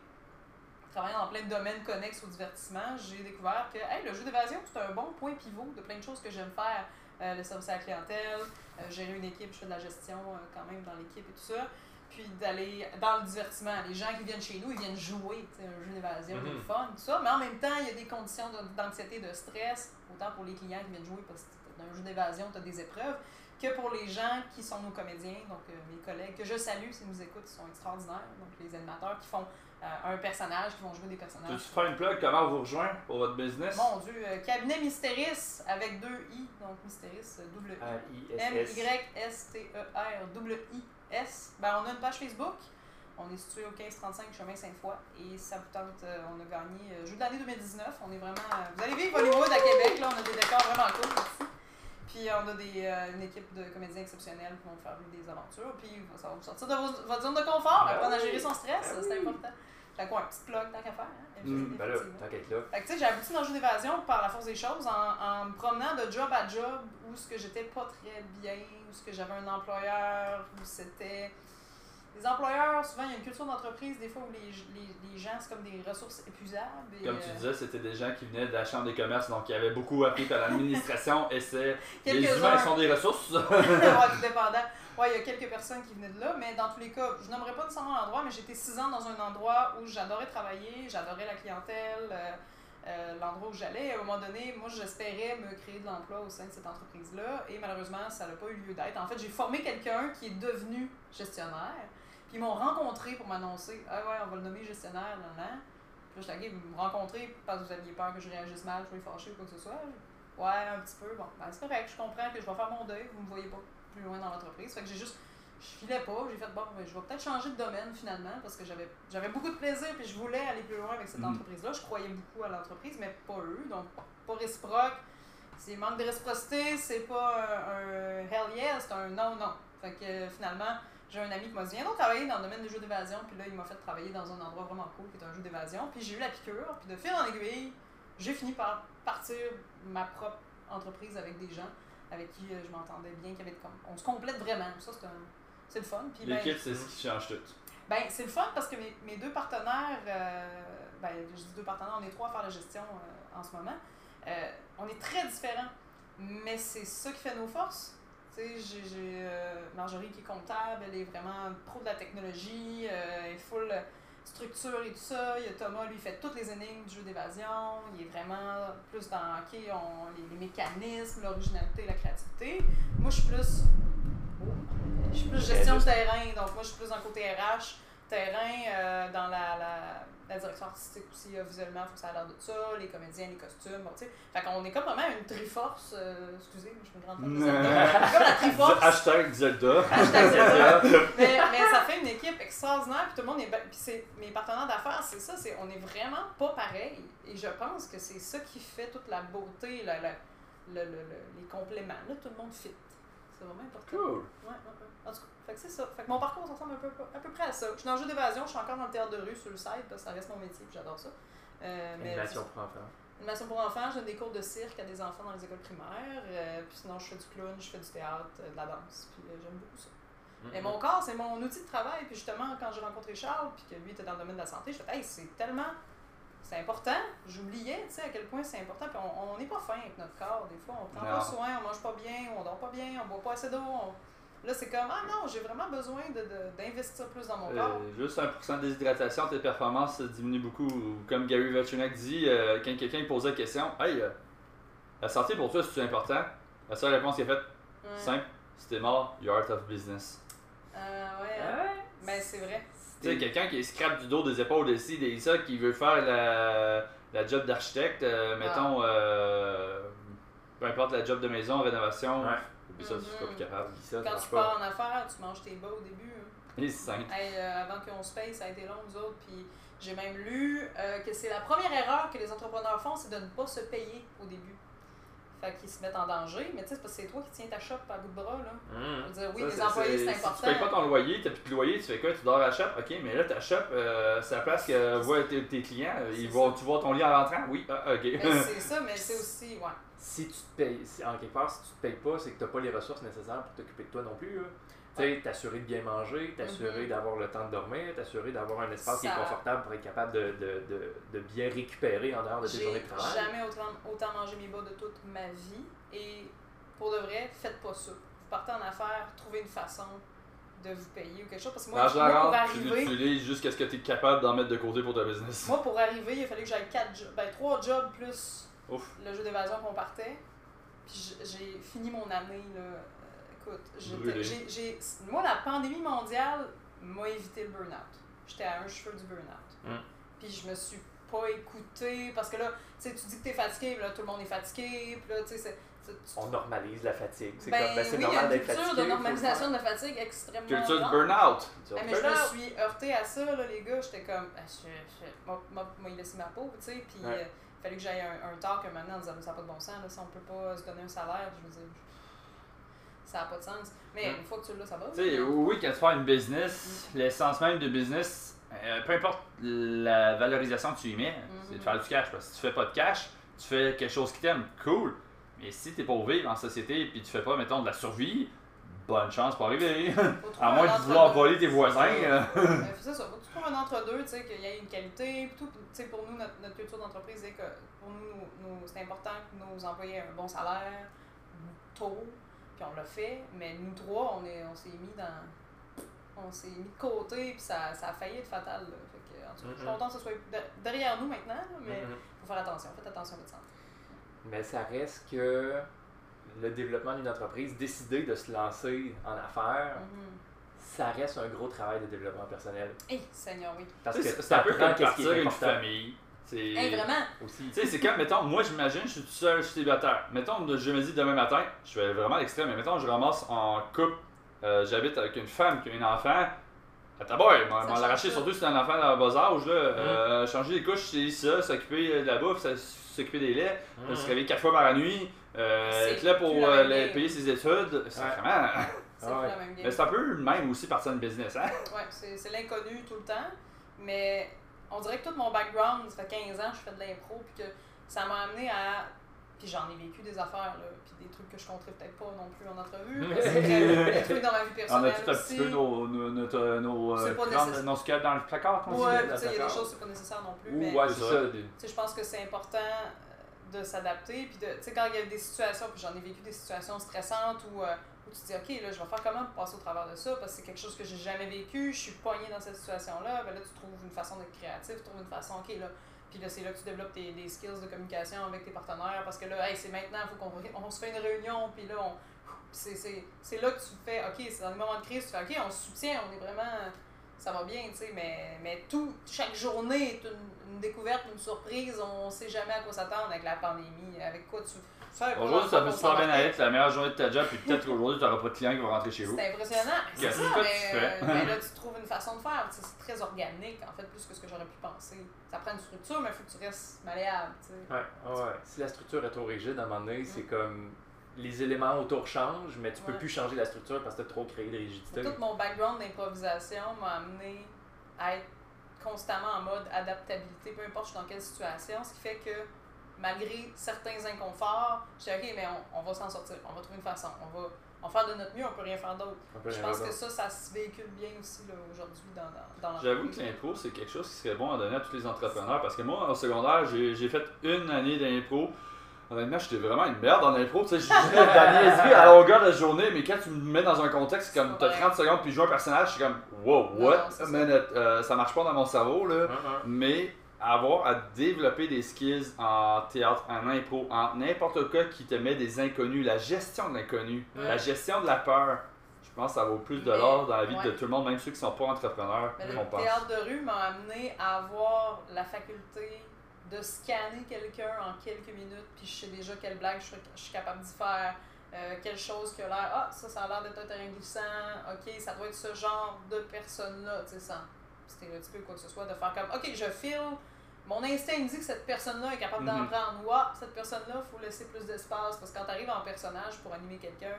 travaillant dans plein de domaines connexes au divertissement, j'ai découvert que hey, le jeu d'évasion, c'est un bon point pivot de plein de choses que j'aime faire. Euh, le service à la clientèle, euh, gérer une équipe, je fais de la gestion euh, quand même dans l'équipe et tout ça. Puis d'aller dans le divertissement. Les gens qui viennent chez nous, ils viennent jouer, un jeu d'évasion, Mhm. de fun, tout ça. Mais en même temps, il y a des conditions d'anxiété, de stress, autant pour les clients qui viennent jouer parce que dans un jeu d'évasion, tu as des épreuves, que pour les gens qui sont nos comédiens, donc euh, mes collègues, que je salue s'ils nous écoutent, ils sont extraordinaires. Donc les animateurs qui font euh, un personnage, qui vont jouer des personnages. Peux-tu faire une plug? Comment on vous rejoint pour votre business? Mon Dieu, euh, cabinet Mystéris avec deux I, donc Mystéris, euh, double I. R-I-S-S. M-Y-S-T-E-R-W-I-S. Ben, on a une page Facebook. On est situé au 1535 chemin Sainte-Foy et ça vous tente, euh, on a gagné euh, jeu de l'année 2019. On est vraiment. euh, vous allez vivre Hollywood à Québec, là, on a des décors vraiment cool. Puis on a des, euh, une équipe de comédiens exceptionnels qui vont faire vivre des aventures. Puis ça va vous sortir de vos- votre zone de confort, Ben apprendre à oui. gérer son stress, Ben c'est oui. important. Fait quoi, un petit plug tant qu'à faire. Hein? Mm, Ben là, Effectivement. t'inquiète là. Fait que tu sais, j'ai abouti dans le jeu d'évasion par la force des choses en, en me promenant de job à job où ce que j'étais pas très bien, où ce que j'avais un employeur, où c'était. Les employeurs, souvent, il y a une culture d'entreprise, des fois, où les, les, les gens, c'est comme des ressources épuisables. et, Comme tu euh, disais, c'était des gens qui venaient de la Chambre des commerces, donc qui avaient beaucoup appris à l'administration et c'est. Les humains sont des ressources. ouais, tout dépendant. Ouais, il y a quelques personnes qui venaient de là, mais dans tous les cas, je n'aimerais pas nécessairement l'endroit, mais j'étais six ans dans un endroit où j'adorais travailler, j'adorais la clientèle, euh, euh, l'endroit où j'allais. À un moment donné, moi, j'espérais me créer de l'emploi au sein de cette entreprise-là, et malheureusement, ça n'a pas eu lieu d'être. En fait, j'ai formé quelqu'un qui est devenu gestionnaire, ils m'ont rencontré pour m'annoncer Ah ouais, on va le nommer gestionnaire, nan, nan. Puis là, j'étais vous me rencontrez parce que vous aviez peur que je réagisse mal, que je sois fâché ou quoi que ce soit. Ouais, un petit peu. Bon, ben, c'est correct, je comprends que je vais faire mon deuil, vous me voyez pas plus loin dans l'entreprise. Fait que j'ai juste. Je filais pas, j'ai fait bon, ben, je vais peut-être changer de domaine finalement parce que j'avais j'avais beaucoup de plaisir puis je voulais aller plus loin avec cette Mhm. entreprise-là. Je croyais beaucoup à l'entreprise, mais pas eux, donc pas réciproque. C'est manque de réciprocité, c'est pas un, un hell yeah, c'est un non, non. Fait que finalement, j'ai un ami qui m'a dit Viens donc travailler dans le domaine des jeux d'évasion, puis là, il m'a fait travailler dans un endroit vraiment cool qui est un jeu d'évasion, puis j'ai eu la piqûre, puis de fil en aiguille, j'ai fini par partir ma propre entreprise avec des gens avec qui euh, je m'entendais bien, qui avaient comme. On se complète vraiment. Ça, c'est un- c'est le fun. Puis, ben, L'équipe, c'est ce qui change tout. ben, c'est le fun parce que mes, mes deux partenaires, euh, ben, je dis deux partenaires, on est trois à faire la gestion euh, en ce moment. Euh, on est très différents, mais c'est ça qui fait nos forces. J'ai euh, Marjorie qui est comptable, elle est vraiment pro de la technologie, euh, elle est full structure et tout ça. Il y a Thomas, lui, fait toutes les énigmes du jeu d'évasion. Il est vraiment plus dans ok, on, les, les mécanismes, l'originalité, la créativité. Moi, je suis plus. Je suis plus gestion de terrain, donc moi, je suis plus dans le côté RH, terrain, euh, dans la, la, la direction artistique aussi, visuellement, il faut que ça ait l'air de ça, les comédiens, les costumes, bon, tu sais. Fait qu'on est comme vraiment une triforce, euh, excusez, moi, je suis une grande fan de. Triforce. Hashtag Zelda. Hashtag Zelda. mais, mais ça fait une équipe extraordinaire, puis tout le monde est. Puis c'est, mes partenaires d'affaires, c'est ça, c'est, on est vraiment pas pareil. Et je pense que c'est ça qui fait toute la beauté, la, la- le, le- le- les compléments. Là, tout le monde fit. C'est vraiment important. Cool. Ouais, ouais, ouais. En tout cas, fait que c'est ça. Fait que mon parcours, ressemble un peu, à peu près à ça. Je suis dans le jeu d'évasion, je suis encore dans le théâtre de rue sur le site, parce que ça reste mon métier, puis j'adore ça. Euh, mais Animation pour enfants. Animation pour enfants, je donne des cours de cirque à des enfants dans les écoles primaires. euh, puis sinon, je fais du clown, je fais du théâtre, euh, de la danse. Puis euh, j'aime beaucoup ça. Mm-hmm. Et mon corps, c'est mon outil de travail. Puis justement, quand j'ai rencontré Charles, puis que lui était dans le domaine de la santé, je fais, hey, c'est tellement. C'est important. J'oubliais, tu sais, à quel point c'est important. Puis on on n'est pas fin avec notre corps. Des fois, on prend Non. pas soin, on mange pas bien, on dort pas bien, on boit pas assez d'eau. on- Là, c'est comme, ah non, j'ai vraiment besoin de- de- d'investir plus dans mon corps. Euh, juste 1% de déshydratation, tes performances diminuent beaucoup. Ou Comme Gary Vaynerchuk dit, euh, quand quelqu'un lui posait la question, Hey, euh, la santé pour toi, c'est important La seule réponse qu'il a faite, Ouais. simple, si t'es mort, you're out of business. Euh, ouais, hein. Ouais? Mais c'est vrai. Tu sais, quelqu'un qui scrape du dos, des épaules, des ci, des ça, qui veut faire la, la job d'architecte, euh, mettons, euh, peu importe la job de maison, rénovation, Ouais. Ça, plus capable. Ça, ça Quand tu pars en affaires, tu manges tes bas au début. hein. Simple. Hey, euh, avant qu'on se paye, ça a été long, nous autres. Puis j'ai même lu euh, que c'est la première erreur que les entrepreneurs font, c'est de ne pas se payer au début. Fait qu'ils se mettent en danger. Mais tu sais, c'est parce que c'est toi qui tiens ta shop à bout de bras. Là. Mm. Veux dire, oui, Ça, les employés, c'est- c'est Si important. tu payes pas ton loyer, t'as plus de loyer, tu fais quoi? Tu dors à la shop? Ok, mais là, ta shop, euh, c'est la place que voient tes, tes clients. Ils vont, tu vois ton lit en rentrant? Oui, ah, ok. Mais c'est ça, mais c'est aussi. Ouais. Si tu te payes, si- en quelque part, si tu te payes pas, c'est que tu n'as pas les ressources nécessaires pour t'occuper de toi non plus. là. Tu sais, t'assurer de bien manger, t'assurer Mhm. d'avoir le temps de dormir, t'assurer d'avoir un espace qui est Ça- confortable pour être capable de, de, de, de bien récupérer en dehors de tes journées J'ai de travail. jamais autant, autant mangé mes bas de toute ma vie. Et pour de vrai, faites pas ça. Vous partez en affaires, trouvez une façon de vous payer ou quelque chose. Parce que moi, L'argent moi, pour rentre, tu arriver. l'utilises jusqu'à ce que tu es capable d'en mettre de côté pour ta business. Moi, pour arriver, il a fallu que j'aille quatre jobs, ben, trois jobs plus Ouf. le jeu d'évasion qu'on partait. Puis j'ai fini mon année, là. Euh, écoute, j'ai, j'ai- moi, la pandémie mondiale m'a évité le burn-out. J'étais à un cheveu du burn-out. Mm. Puis je me suis pas écoutée parce que là, tu sais, tu dis que t'es fatigué, puis là, tout le monde est fatigué, puis là, tu sais, On normalise la fatigue. C'est ben, comme, ben, c'est oui, il y a normal une d'être culture fatigué. de faut le normalisation de la fatigue extrêmement Culture grande. burn-out. Ah, mais je me burn-out. suis heurtée à ça, là, les gars. J'étais comme, ah, je, je, moi, moi, moi, il laissait ma peau, tu sais. Puis, Ouais. Il fallait que j'aille un, un talk un moment en disant, ça n'a pas de bon sens, là, si on peut pas se donner un salaire, je veux dire, ça n'a pas de sens. Mais une fois que tu l'as, ça va. Tu sais, oui, quand tu fais une business, l'essence même de business, euh, peu importe la valorisation que tu y mets, c'est de faire du cash. Parce que si tu fais pas de cash, tu fais quelque chose qui t'aime, cool. Mais si t'es pour vivre en société et tu fais pas, mettons, de la survie, bonne chance pour arriver. Trouver à moins de vouloir voler tes voisins. euh. Euh, C'est ça, faut que tu trouves un entre-deux, tu sais, qu'il y ait une qualité, puis tout. Puis, Tu sais, pour nous, notre, notre culture d'entreprise, c'est que pour nous, nous- c'est important que nos employés aient un bon salaire, tôt, puis on l'a fait, mais nous trois, on est- on s'est mis dans. On s'est mis de côté, puis ça, ça a failli être fatal. Là. Fait que, en tout cas, je suis Mhm. contente que ce soit de- derrière nous maintenant, là, mais il Mhm. faut faire attention. Faites attention à votre santé. Mais ça reste que le développement d'une entreprise, décider de se lancer en affaires, Mhm. ça reste un gros travail de développement personnel. Hey, Seigneur, oui. Parce que sais, C'est un peu t'apprends comme qu'est-ce qui partir une famille. C'est- Hey, vraiment? aussi. Tu sais, c'est comme, mettons, moi j'imagine, je suis tout seul, je suis célibataire. Mettons, je me dis demain matin, je vais vraiment à l'extrême, mais mettons, je ramasse en couple, euh, j'habite avec une femme qui a un enfant. À ta boy, m'en Ça l'arracher, surtout si c'est un enfant dans le bas âge, là. Euh, changer les couches, c'est ça, s'occuper de la bouffe, ça- s'occuper des laits, Mhm. se réveiller quatre fois par la nuit, euh, C'est être là pour euh, payer ses études. C'est Ouais. vraiment. C'est Ah ouais. la même game. Mais c'est un peu le même aussi partir d'une business, hein? Ouais, c'est c'est l'inconnu tout le temps. Mais on dirait que tout mon background, ça fait 15 ans que je fais de l'impro, puis que ça m'a amené à. Puis j'en ai vécu des affaires, là, puis des trucs que je compterai peut-être pas non plus en entrevue. parce que des trucs dans ma vie On personnelle. a tout un aussi. petit peu nos, nos, notre- nos, C'est euh, pas nécessaire. nos dans le placard, qu'on dit. Ouais, dans puis le tu sais, il y a des choses, c'est pas nécessaire non plus. Ou, mais ouais, c'est c'est ça. des- sais, je pense que c'est important euh, de s'adapter. Puis, tu sais, quand il y a des situations, puis j'en ai vécu des situations stressantes où, euh, où tu te dis, OK, là, je vais faire comment pour passer au travers de ça parce que c'est quelque chose que j'ai jamais vécu, je suis poignée dans cette situation-là. Ben là, tu trouves une façon d'être créatif, tu trouves une façon, OK, là. Puis là, c'est là que tu développes tes, des skills de communication avec tes partenaires parce que là, hey, c'est maintenant, il faut qu'on on se fait une réunion, puis là, on. C'est, là que tu fais, OK, c'est dans les moments de crise, tu fais, OK, on se soutient, on est vraiment ça va bien, tu sais, mais, mais tout, chaque journée est une, une découverte, une surprise, on sait jamais à quoi s'attendre avec la pandémie, avec quoi tu fais. Aujourd'hui, ça peut super bien aller, c'est la meilleure journée de ta job, puis peut-être qu'aujourd'hui, tu n'auras pas de clients qui vont rentrer chez vous. C'est impressionnant, c'est ça, tu fais? euh, mais là, tu trouves une façon de faire, c'est très organique, en fait, plus que ce que j'aurais pu penser. Ça prend une structure, mais il faut que tu restes malléable, tu sais. Ouais, ouais, ouais. Si la structure est trop rigide, à un moment donné, c'est comme. les éléments autour changent, mais tu peux Ouais. plus changer la structure parce que tu as trop créé de rigidité. Tout mon background d'improvisation m'a amené à être constamment en mode adaptabilité, peu importe je suis dans quelle situation, ce qui fait que malgré certains inconforts, je dis ok, mais on, on va s'en sortir, on va trouver une façon, on va, on va faire de notre mieux, on peut rien faire d'autre. Je pense que ça, ça se véhicule bien aussi là, aujourd'hui dans, dans, dans J'avoue que l'impro, c'est quelque chose qui serait bon à donner à tous les entrepreneurs parce que moi, au secondaire, j'ai j'ai fait une année d'impro. Honnêtement, j'étais vraiment une merde en impro. Tu sais, je disais de la niaiserie à longueur de journée, mais quand tu me mets dans un contexte comme t'as pareil. 30 secondes puis je joue un personnage, je suis comme wow, what? non, ça. Euh, ça marche pas dans mon cerveau là. Mais avoir à développer des skills en théâtre, en impro, en n'importe quoi qui te met des inconnus, la gestion de l'inconnu, Ouais. la gestion de la peur, je pense que ça vaut plus de l'or dans la vie de tout le monde, même ceux qui sont pas entrepreneurs, Mais le pense. théâtre de rue m'a amené à avoir la faculté de scanner quelqu'un en quelques minutes, puis je sais déjà quelle blague je suis, je suis capable d'y faire, euh, quelle chose qui a l'air, ah, ça, ça a l'air d'être un terrain glissant, ok, ça doit être ce genre de personne-là, tu sais, sans stéréotyper ou quoi que ce soit, de faire comme, ok, je file, mon instinct me dit que cette personne-là est capable d'en Mhm. prendre, Ouah, cette personne-là, il faut laisser plus d'espace, parce que quand tu arrives en personnage pour animer quelqu'un,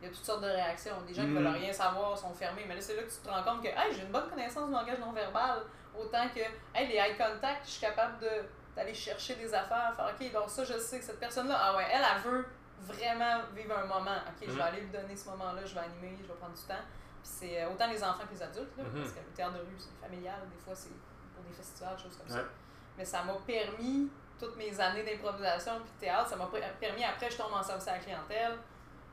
il y a toutes sortes de réactions. Des gens qui Mhm. veulent rien savoir, sont fermés. Mais là, c'est là que tu te rends compte que hey, j'ai une bonne connaissance du langage non verbal. Autant que hey, les eye contact, je suis capable de d'aller chercher des affaires, faire OK, donc ça, je sais que cette personne-là, ah ouais, elle, elle veut vraiment vivre un moment. OK, je Mhm. vais aller lui donner ce moment-là, je vais animer, je vais prendre du temps. Puis c'est euh, autant les enfants que les adultes, là, Mhm. parce que le théâtre de rue, c'est familial, des fois, c'est pour des festivals, choses comme ça. Mais ça m'a permis, toutes mes années d'improvisation puis de théâtre, ça m'a per- permis, après, je tombe en service à la clientèle,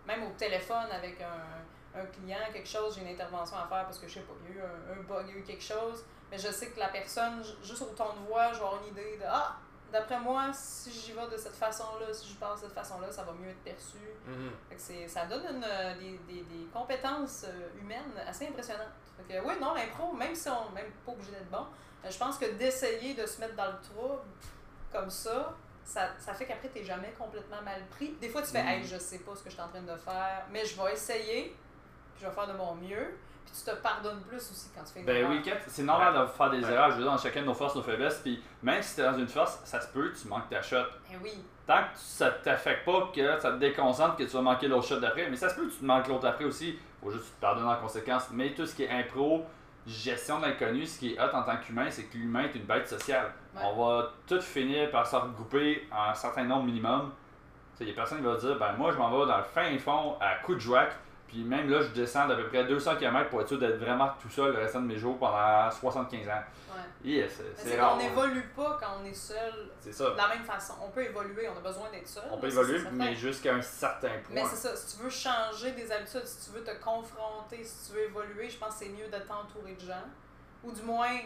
même au téléphone avec un, un client, quelque chose, j'ai une intervention à faire parce que je sais pas, il y a eu un, un bug, il y a eu quelque chose, mais je sais que la personne, ju- juste au ton de voix, je vais avoir une idée de Ah, d'après moi, si j'y vais de cette façon-là, si je parle de cette façon-là, ça va mieux être perçu. Mhm. Fait que c'est- ça donne une, des, des, des compétences euh, humaines assez impressionnantes. Fait que, oui, non, l'impro, même si on n'est même pas obligé d'être bon, euh, je pense que d'essayer de se mettre dans le trouble comme ça, ça, ça fait qu'après, tu jamais complètement mal pris. Des fois, tu fais, Mm. hey, je sais pas ce que je suis en train de faire, mais je vais essayer, puis je vais faire de mon mieux. Puis tu te pardonnes plus aussi quand tu fais une Ben erreur. oui, c'est normal de faire des Ouais. erreurs. Je veux dire, dans chacun de nos forces, nos faiblesses. Puis même si t'es dans une force, ça se peut, tu manques ta shot. Eh oui. Tant que ça t'affecte pas, que ça te déconcentre, que tu vas manquer l'autre shot d'après. Mais ça se peut que tu te manques l'autre après aussi. Faut juste que tu te pardonnes en conséquence. Mais tout ce qui est impro, gestion de l'inconnu, ce qui est hot en tant qu'humain, c'est que l'humain est une bête sociale. Ouais. On va tout finir par se regrouper en un certain nombre minimum. Il y a personne qui va dire, ben moi je m'en vais dans le fin fond à coup de jouac, puis même là je descends d'à peu près 200 km pour être sûr d'être vraiment tout seul le restant de mes jours pendant 75 ans. Ouais. Yeah, c'est rare. qu'on ouais. n'évolue pas quand on est seul C'est ça. de la même façon. On peut évoluer, on a besoin d'être seul. On peut ça, évoluer, mais jusqu'à un certain point. Mais c'est ça, si tu veux changer des habitudes, si tu veux te confronter, si tu veux évoluer, je pense que c'est mieux de t'entourer de gens. Ou du moins,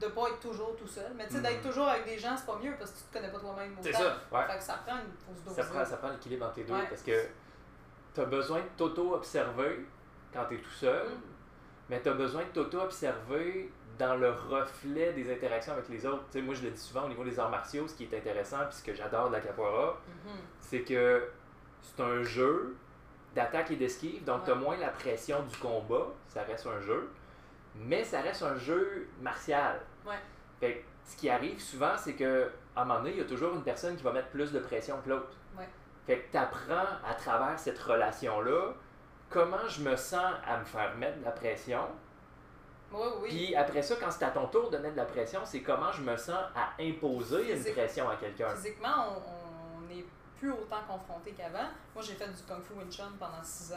de pas être toujours tout seul. Mais tu sais, d'être Mhm. toujours avec des gens, c'est pas mieux parce que tu te connais pas toi-même. C'est ça. Ouais. Fait que ça prend une dose. Ça prend, ça prend l'équilibre entre les deux Ouais. parce que tu as besoin de t'auto-observer quand tu es tout seul, Mm. mais tu as besoin de t'auto-observer dans le reflet des interactions avec les autres. Moi, je le dis souvent au niveau des arts martiaux, ce qui est intéressant puis ce que j'adore de la capoeira, Mhm. c'est que c'est un jeu d'attaque et d'esquive, donc tu as Ouais. moins la pression du combat, ça reste un jeu, mais ça reste un jeu martial. Ouais. Fait que ce qui arrive souvent, c'est que à un moment donné, il y a toujours une personne qui va mettre plus de pression que l'autre. Fait que tu apprends à travers cette relation-là comment je me sens à me faire mettre de la pression. Oui, oui. Puis après ça, quand c'est à ton tour de mettre de la pression, c'est comment je me sens à imposer une pression à quelqu'un. Physiquement, on- n'est plus autant confronté qu'avant. Moi, j'ai fait du Kung Fu Wing Chun pendant 6 ans.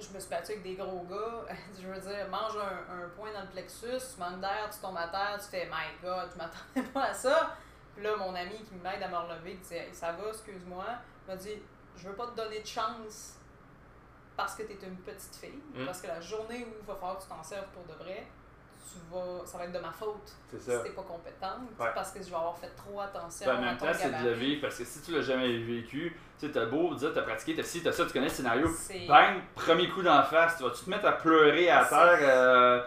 Je me suis battue avec des gros gars. Je veux dire, mange un, un point dans le plexus, tu manques d'air, tu tombes à terre, tu fais My God, je m'attendais pas à ça. Là, mon ami qui m'aide à me relever, qui disait Ça va, excuse-moi, m'a dit Je veux pas te donner de chance parce que tu es une petite fille. Mm. Parce que la journée où il va falloir que tu t'en serves pour de vrai, tu vas, ça va être de ma faute si t'es pas compétente, Ouais. parce que je vais avoir fait trop attention Ben, en à même ton temps, c'est de gabarit. vivre parce que si tu l'as jamais vécu, tu sais, t'as beau dire, t'as pratiqué, t'as ci, t'as ça, tu connais le scénario. Bang, premier coup d'en face, tu vas-tu te mettre à pleurer à terre euh,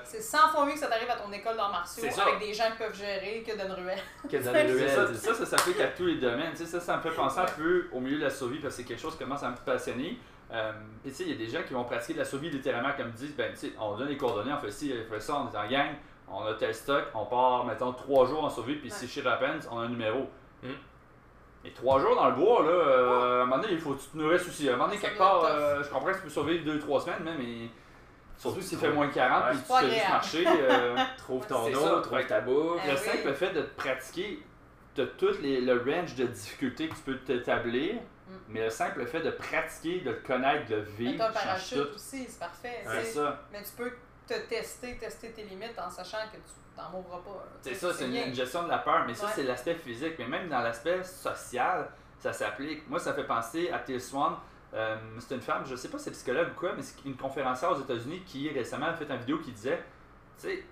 c'est 100 fois mieux que ça t'arrive à ton école d'arts martiaux ça. avec des gens qui peuvent gérer que d'une ruelle. Que ça, ça, s'applique à tous les domaines. Tu sais, ça, ça me fait penser un peu au milieu de la survie parce que c'est quelque chose qui commence à me passionner. Euh, puis tu sais, il y a des gens qui vont pratiquer de la survie littéralement comme ils disent, ben tu sais, on donne les coordonnées, on fait ci, on fait ça, on est en gang, on a tel stock, on part, mettons, trois jours en survie, puis si Ouais. shit happens, on a un numéro. Mm. Et trois jours dans le bois, là, à un moment donné, il faut que tu te nourrisses aussi. À un moment donné, quelque part, euh, je comprends que tu peux survivre 2-3 semaines, même, mais surtout s'il fait Ouais. moins 40 Ouais, puis c'est tu fais juste marcher. euh, Trouve ton eau, ça. trouve ta bouffe. Ah le oui. simple fait de te pratiquer, tu as tout les, le range de difficultés que tu peux t'établir, Mm. mais le simple fait de pratiquer, de le connaître, de vivre, un change parachute tout. aussi, c'est parfait. C'est- ça. Mais tu peux te tester, tester tes limites en sachant que tu t'en mourras pas. là. C'est ça, c'est une, gestion de la peur, mais ça, Ouais. c'est l'aspect physique. Mais même dans l'aspect social, ça s'applique. Moi, ça fait penser à Till Swan. Euh, c'est une femme, je sais pas si c'est psychologue ou quoi, mais c'est une conférencière aux États-Unis qui récemment a fait une vidéo qui disait Tu sais,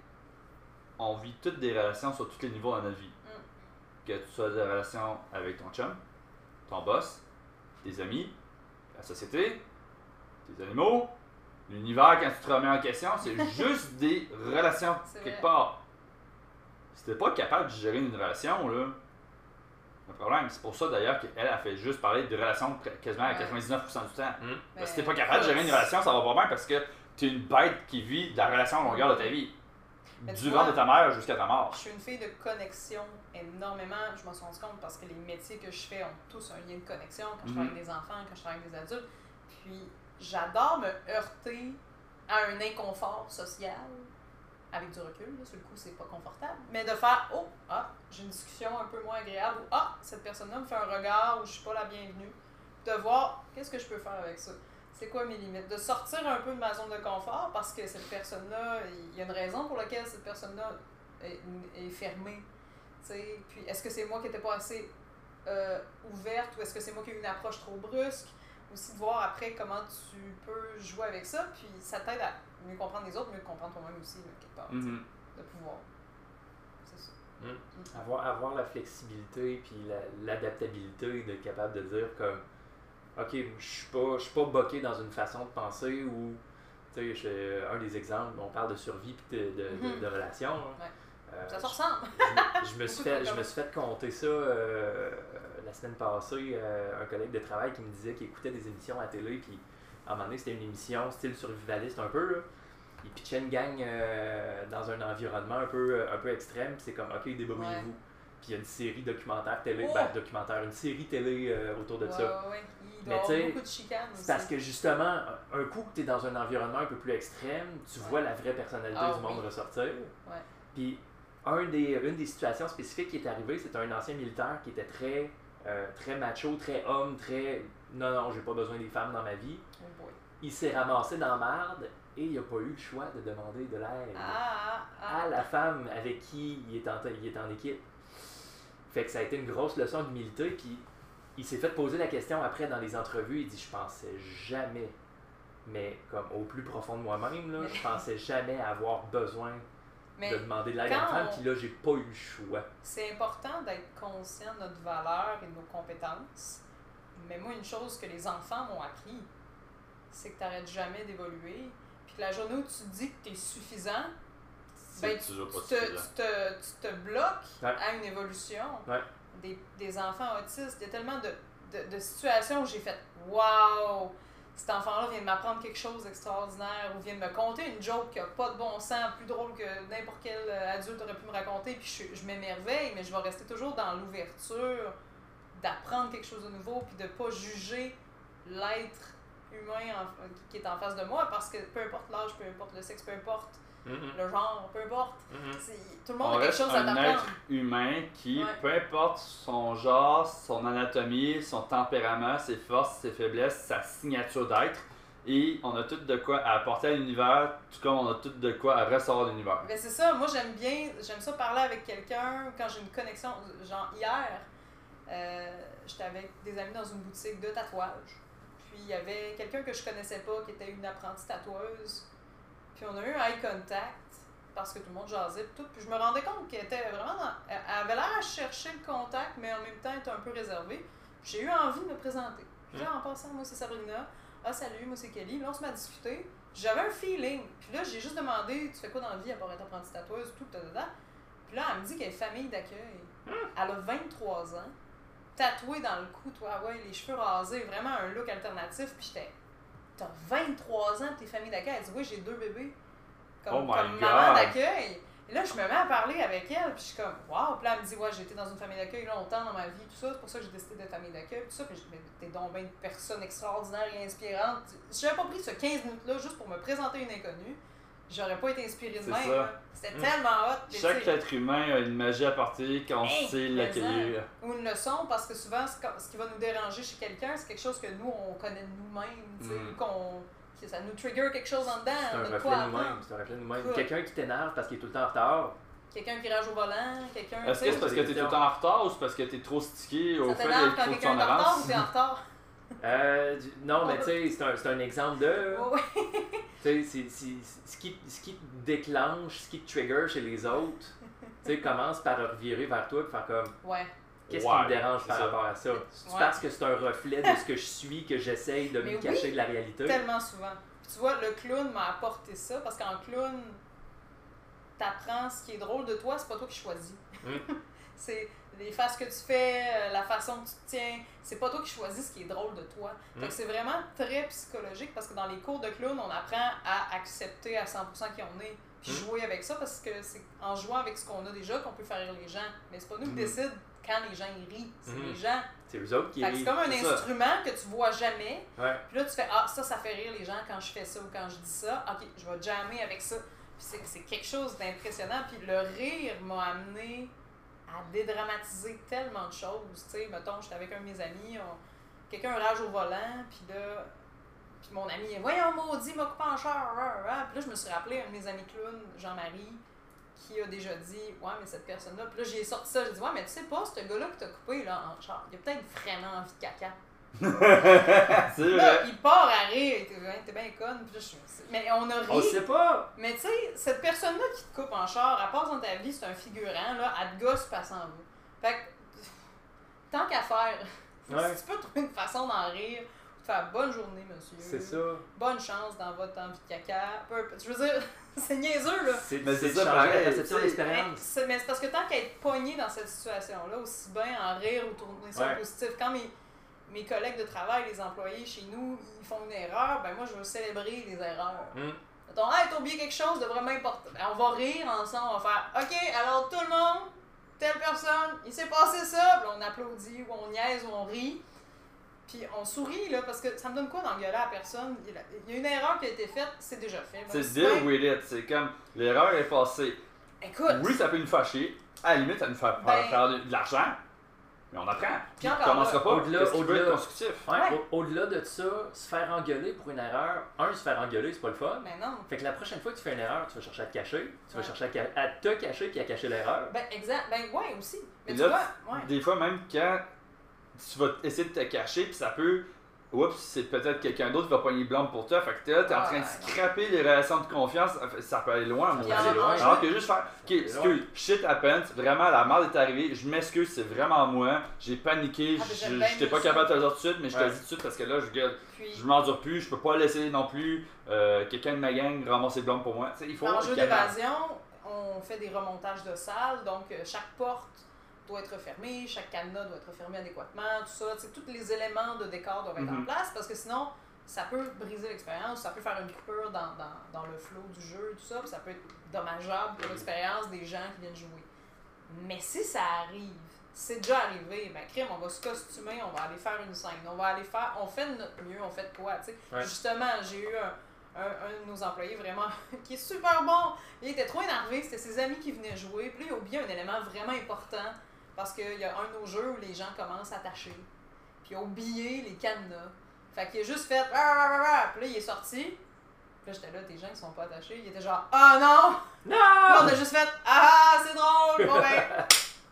on vit toutes des relations sur tous les niveaux dans notre vie. Que tu sois des relations avec ton chum, ton boss, tes amis, la société, tes animaux, l'univers quand tu te remets en question, c'est juste des relations quelque vrai. part. Si t'es pas capable de gérer une relation, là, un problème. C'est pour ça d'ailleurs qu'elle a fait juste parler de relations quasiment à Ouais. 99% du temps. Mais- Parce que si t'es pas capable de gérer une relation, ça va pas bien parce que t'es une bête qui vit de la relation à longueur de ta vie. Mais tu Du ventre de ta mère jusqu'à ta mort. Je suis une fille de connexion énormément. Je m'en suis rendu compte parce que les métiers que je fais ont tous un lien de connexion. Quand je travaille Mhm. avec des enfants, quand je travaille avec des adultes. Puis j'adore me heurter à un inconfort social. Avec du recul, là, sur le coup, c'est pas confortable. Mais de faire Oh, ah, j'ai une discussion un peu moins agréable. Ou Ah, cette personne-là me fait un regard où je suis pas la bienvenue. De voir qu'est-ce que je peux faire avec ça? C'est quoi mes limites? De sortir un peu de ma zone de confort parce que cette personne-là, il y a une raison pour laquelle cette personne-là est, est fermée. tu sais. Puis est-ce que c'est moi qui n'étais pas assez euh, ouverte ou est-ce que c'est moi qui ai eu une approche trop brusque? Aussi de voir après comment tu peux jouer avec ça, puis ça t'aide à mieux comprendre les autres, mieux comprendre toi-même aussi, là, quelque part, tu sais, Mhm. de pouvoir. C'est ça. Avoir, avoir la flexibilité puis la- l'adaptabilité d'être capable de dire comme ok je suis pas je suis pas boqué dans une façon de penser ou tu sais un des exemples on parle de survie puis de, de, de- Mhm. de relations hein. Ouais. Euh, Ça se ressemble. je, je me suis fait je me suis fait compter ça euh, la semaine passée euh, un collègue de travail qui me disait qu'il écoutait des émissions à télé puis à un moment donné c'était une émission style survivaliste un peu là. il pitchait une gang euh, dans un environnement un peu un peu extrême c'est comme ok débrouillez-vous puis il y a une série documentaire télé Oh! ben, documentaire une série télé euh, autour de ouais, ça ouais. Il Mais doit y tu beaucoup de chicanes aussi. parce que justement, un coup que tu es dans un environnement un peu plus extrême, tu vois la vraie personnalité Ah du monde oui. ressortir. Puis, un des, une des situations spécifiques qui est arrivée, c'est un ancien militaire qui était très, euh, très macho, très homme, très non, non, j'ai pas besoin des femmes dans ma vie. Il s'est ramassé dans la marde et il n'a pas eu le choix de demander de l'aide Ah, ah, à la femme avec qui il est en, il est en équipe. Fait que ça a été une grosse leçon d'humilité. Puis il s'est fait poser la question après dans les entrevues. Il dit Je pensais jamais, mais comme au plus profond de moi-même, là, je pensais jamais avoir besoin Mais de demander de l'aide à une femme. Puis là, j'ai pas eu le choix. c'est important d'être conscient de notre valeur et de nos compétences. Mais moi, une chose que les enfants m'ont appris, c'est que tu n'arrêtes jamais d'évoluer. Puis que la journée où tu dis que tu es suffisant, ben, tu, te, tu, te, tu te bloques Ouais. à une évolution. Ouais. Des, des enfants autistes, il y a tellement de, de, de situations où j'ai fait Waouh, cet enfant-là vient de m'apprendre quelque chose d'extraordinaire ou vient de me conter une joke qui n'a pas de bon sens, plus drôle que n'importe quel euh, adulte aurait pu me raconter. Puis je, je m'émerveille, mais je vais rester toujours dans l'ouverture d'apprendre quelque chose de nouveau puis de pas juger l'être humain en- qui est en face de moi parce que peu importe l'âge, peu importe le sexe, peu importe Mhm, le genre, peu importe. mhm. c'est- Tout le monde On a quelque chose à un t'apprendre. être humain qui, Ouais. peu importe son genre, son anatomie, son tempérament, ses forces, ses faiblesses, sa signature d'être, et on a tout de quoi à apporter à l'univers, tout comme on a tout de quoi à recevoir de l'univers. Ben c'est ça, moi j'aime bien, j'aime ça parler avec quelqu'un quand j'ai une connexion. Genre hier, euh, j'étais avec des amis dans une boutique de tatouage. Puis il y avait quelqu'un que je connaissais pas qui était une apprentie tatoueuse. Puis on a eu un eye contact parce que tout le monde jasait tout. Puis je me rendais compte qu'elle était vraiment dans- Elle avait l'air à chercher le contact, mais en même temps elle était un peu réservée. Puis J'ai eu envie de me présenter. Puis là, en passant, moi c'est Sabrina. Ah salut, moi c'est Kelly. Là on se met à discuter. J'avais un feeling. Puis là, j'ai juste demandé, tu fais quoi dans la vie à part être apprentie tatoueuse, tout, ta. Puis là, elle me dit qu'elle est famille d'accueil. Elle a 23 ans, tatouée dans le cou, toi, ouais, les cheveux rasés, vraiment un look alternatif. Puis j'étais, t'as 23 ans, t'es famille d'accueil. Elle dit, oui, j'ai deux bébés. Comme, Oh comme maman d'accueil. Et là, je me mets à parler avec elle, puis je suis comme, waouh, puis là, elle me dit, ouais, j'ai été dans une famille d'accueil longtemps dans ma vie, tout ça, c'est pour ça que j'ai décidé d'être famille d'accueil, tout ça, puis je dis, mais t'es donc bien une personne extraordinaire et inspirante. J'avais pas pris ce 15 minutes-là juste pour me présenter une inconnue, j'aurais pas été inspirée de C'est même. C'était Mm. tellement hot. Chaque être humain a une magie à porter quand on Hey, sait mais l'accueillir. Ou une leçon, parce que souvent, ce qui va nous déranger chez quelqu'un, c'est quelque chose que nous, on connaît de nous-mêmes, tu sais, Mm. qu'on. que ça nous trigger quelque chose en dedans. C'est on un de reflet nous-mêmes. apprendre. C'est un reflet de nous-mêmes. Cool. Quelqu'un qui t'énerve parce qu'il est tout le temps en retard. Quelqu'un qui rage au volant, quelqu'un. Est-ce que c'est parce que t'es tout le temps en retard ou c'est parce que t'es trop stické au Ça fait d'être quand faut que tu quelqu'un en est en retard ou t'es en retard? Euh, du- non, mais tu sais, c'est un, c'est un exemple de. Ouais. Tu sais, c'est- c'est- ce qui, ce qui te déclenche, ce qui te trigger chez les autres, tu sais, commence par revirer vers toi et faire comme Ouais. qu'est-ce Ouais, qui me dérange c'est par ça. rapport à ça? C'est Ouais. parce que c'est un reflet de ce que je suis que j'essaye de Mais me oui, cacher de la réalité? Tellement souvent. Puis tu vois, le clown m'a apporté ça parce qu'en clown, t'apprends ce qui est drôle de toi, c'est pas toi qui choisis. Mm. c'est les faces que tu fais, euh, la façon que tu te tiens, c'est pas toi qui choisis ce qui est drôle de toi. Mm. que c'est vraiment très psychologique parce que dans les cours de clown, on apprend à accepter à 100% qui on est, puis Mm. jouer avec ça parce que c'est en jouant avec ce qu'on a déjà qu'on peut faire rire les gens. Mais c'est pas nous qui Mm. décident quand les gens ils rient, c'est Mm. les gens. C'est eux autres qui que c'est comme un ça. instrument que tu vois jamais, Ouais. puis là, tu fais Ah, ça, ça fait rire les gens quand je fais ça ou quand je dis ça. Ok, je vais jammer avec ça. Puis c'est quelque chose d'impressionnant. Puis le rire m'a amené à dédramatiser tellement de choses. Tu sais, mettons, j'étais avec un de mes amis, quelqu'un rage au volant, puis là, puis mon ami, voyons, maudit, m'a coupé en char. rah, rah. Puis là, je me suis rappelé un de mes amis clowns, Jean-Marie, qui a déjà dit Ouais, mais cette personne-là. Puis là, j'ai sorti ça, j'ai dit Ouais, mais tu sais pas, ce gars-là qui t'a coupé là, en char, il a peut-être vraiment envie de caca. c'est vrai. il part à rire, il était Ouais, t'es bien conne. Puis là, je- Mais on a ri. On sait pas! Mais tu sais, cette personne-là qui te coupe en char, elle passe dans ta vie, c'est un figurant, là, elle te gosse, elle s'en va. Fait que, tant qu'à faire, Ouais. si tu peux trouver une façon d'en rire, de faire bonne journée, monsieur. C'est ça. Bonne chance dans votre envie de caca. Je veux dire, c'est niaiseux, là. C'est Mais c'est ça, pareil, la perception. Mais d'expérience. c'est mais c'est parce que tant qu'à être pogné dans cette situation-là, aussi bien en rire ou tourner ça Ouais. positif. Quand mes, mes collègues de travail, les employés chez nous, ils font une erreur, ben moi, je veux célébrer les erreurs. Mm. Mettons, hey, t'as oublié quelque chose de vraiment important. Ben, on va rire ensemble, on va faire OK, alors tout le monde, telle personne, il s'est passé ça, puis on applaudit, ou on niaise, ou on rit. Puis on sourit, là, parce que ça me donne quoi d'engueuler à la personne? Il y a- une erreur qui a été faite, c'est déjà fait. C'est Aussi deal with it. C'est comme l'erreur est passée. Écoute, Oui, ça peut nous fâcher. À la limite, ça nous fait Ben- perdre de l'argent. Mais on apprend. Puis on commencera pas. au-delà- au-delà- constructif? Ouais, Ouais. au- Au-delà de ça, se faire engueuler pour une erreur, un, se faire engueuler, c'est pas le fun. ben non. Fait que la prochaine fois que tu fais une erreur, tu vas chercher à te cacher, tu vas chercher à, te cacher puis à cacher l'erreur. Ben, exact. Ben, ouais, aussi. Mais Et tu là, vois, ouais. Des fois, même quand tu vas essayer de te cacher, puis ça peut. Oups, c'est peut-être quelqu'un d'autre qui va pogner blanc pour toi. Fait que t'es là, t'es en train de scraper les relations de confiance. Ça peut aller loin, mon dieu. Alors que juste faire, ok, excuse, shit happens, vraiment la merde est arrivée, je m'excuse, c'est vraiment moi, j'ai paniqué, Ah, j'étais pas capable de te le dire tout de suite, mais je te le dis tout de suite parce que là, je, je m'endure plus, je peux pas laisser non plus euh, quelqu'un de ma gang ramasser blanc pour moi. Il faut en jeu d'évasion, on fait des remontages de salles, donc euh, chaque porte doit être fermée, chaque cadenas doit être fermé adéquatement, tout ça. Tous les éléments de décor doivent être en Mhm. place parce que sinon, ça peut briser l'expérience, ça peut faire une coupure dans, dans, dans le flow du jeu, tout ça, puis ça peut être dommageable pour l'expérience des gens qui viennent jouer. Mais si ça arrive, c'est déjà arrivé, ben crime, on va se costumer, on va aller faire une scène, on va aller faire, on fait de notre mieux, on fait de quoi, tu sais. Ouais. Justement, j'ai eu un, un, un de nos employés vraiment qui est super bon. Il était trop énervé, c'était ses amis qui venaient jouer. Puis là, il a oublié un élément vraiment important parce qu'il y a un de nos jeux où les gens commencent à tâcher. Puis il a oublié les cadenas. Fait qu'il a juste fait. Puis là, il est sorti. Puis là, j'étais là, tes gens qui sont pas attachés. Il était genre, ah non! Puis là, on a juste fait, ah, c'est drôle! Bon ben,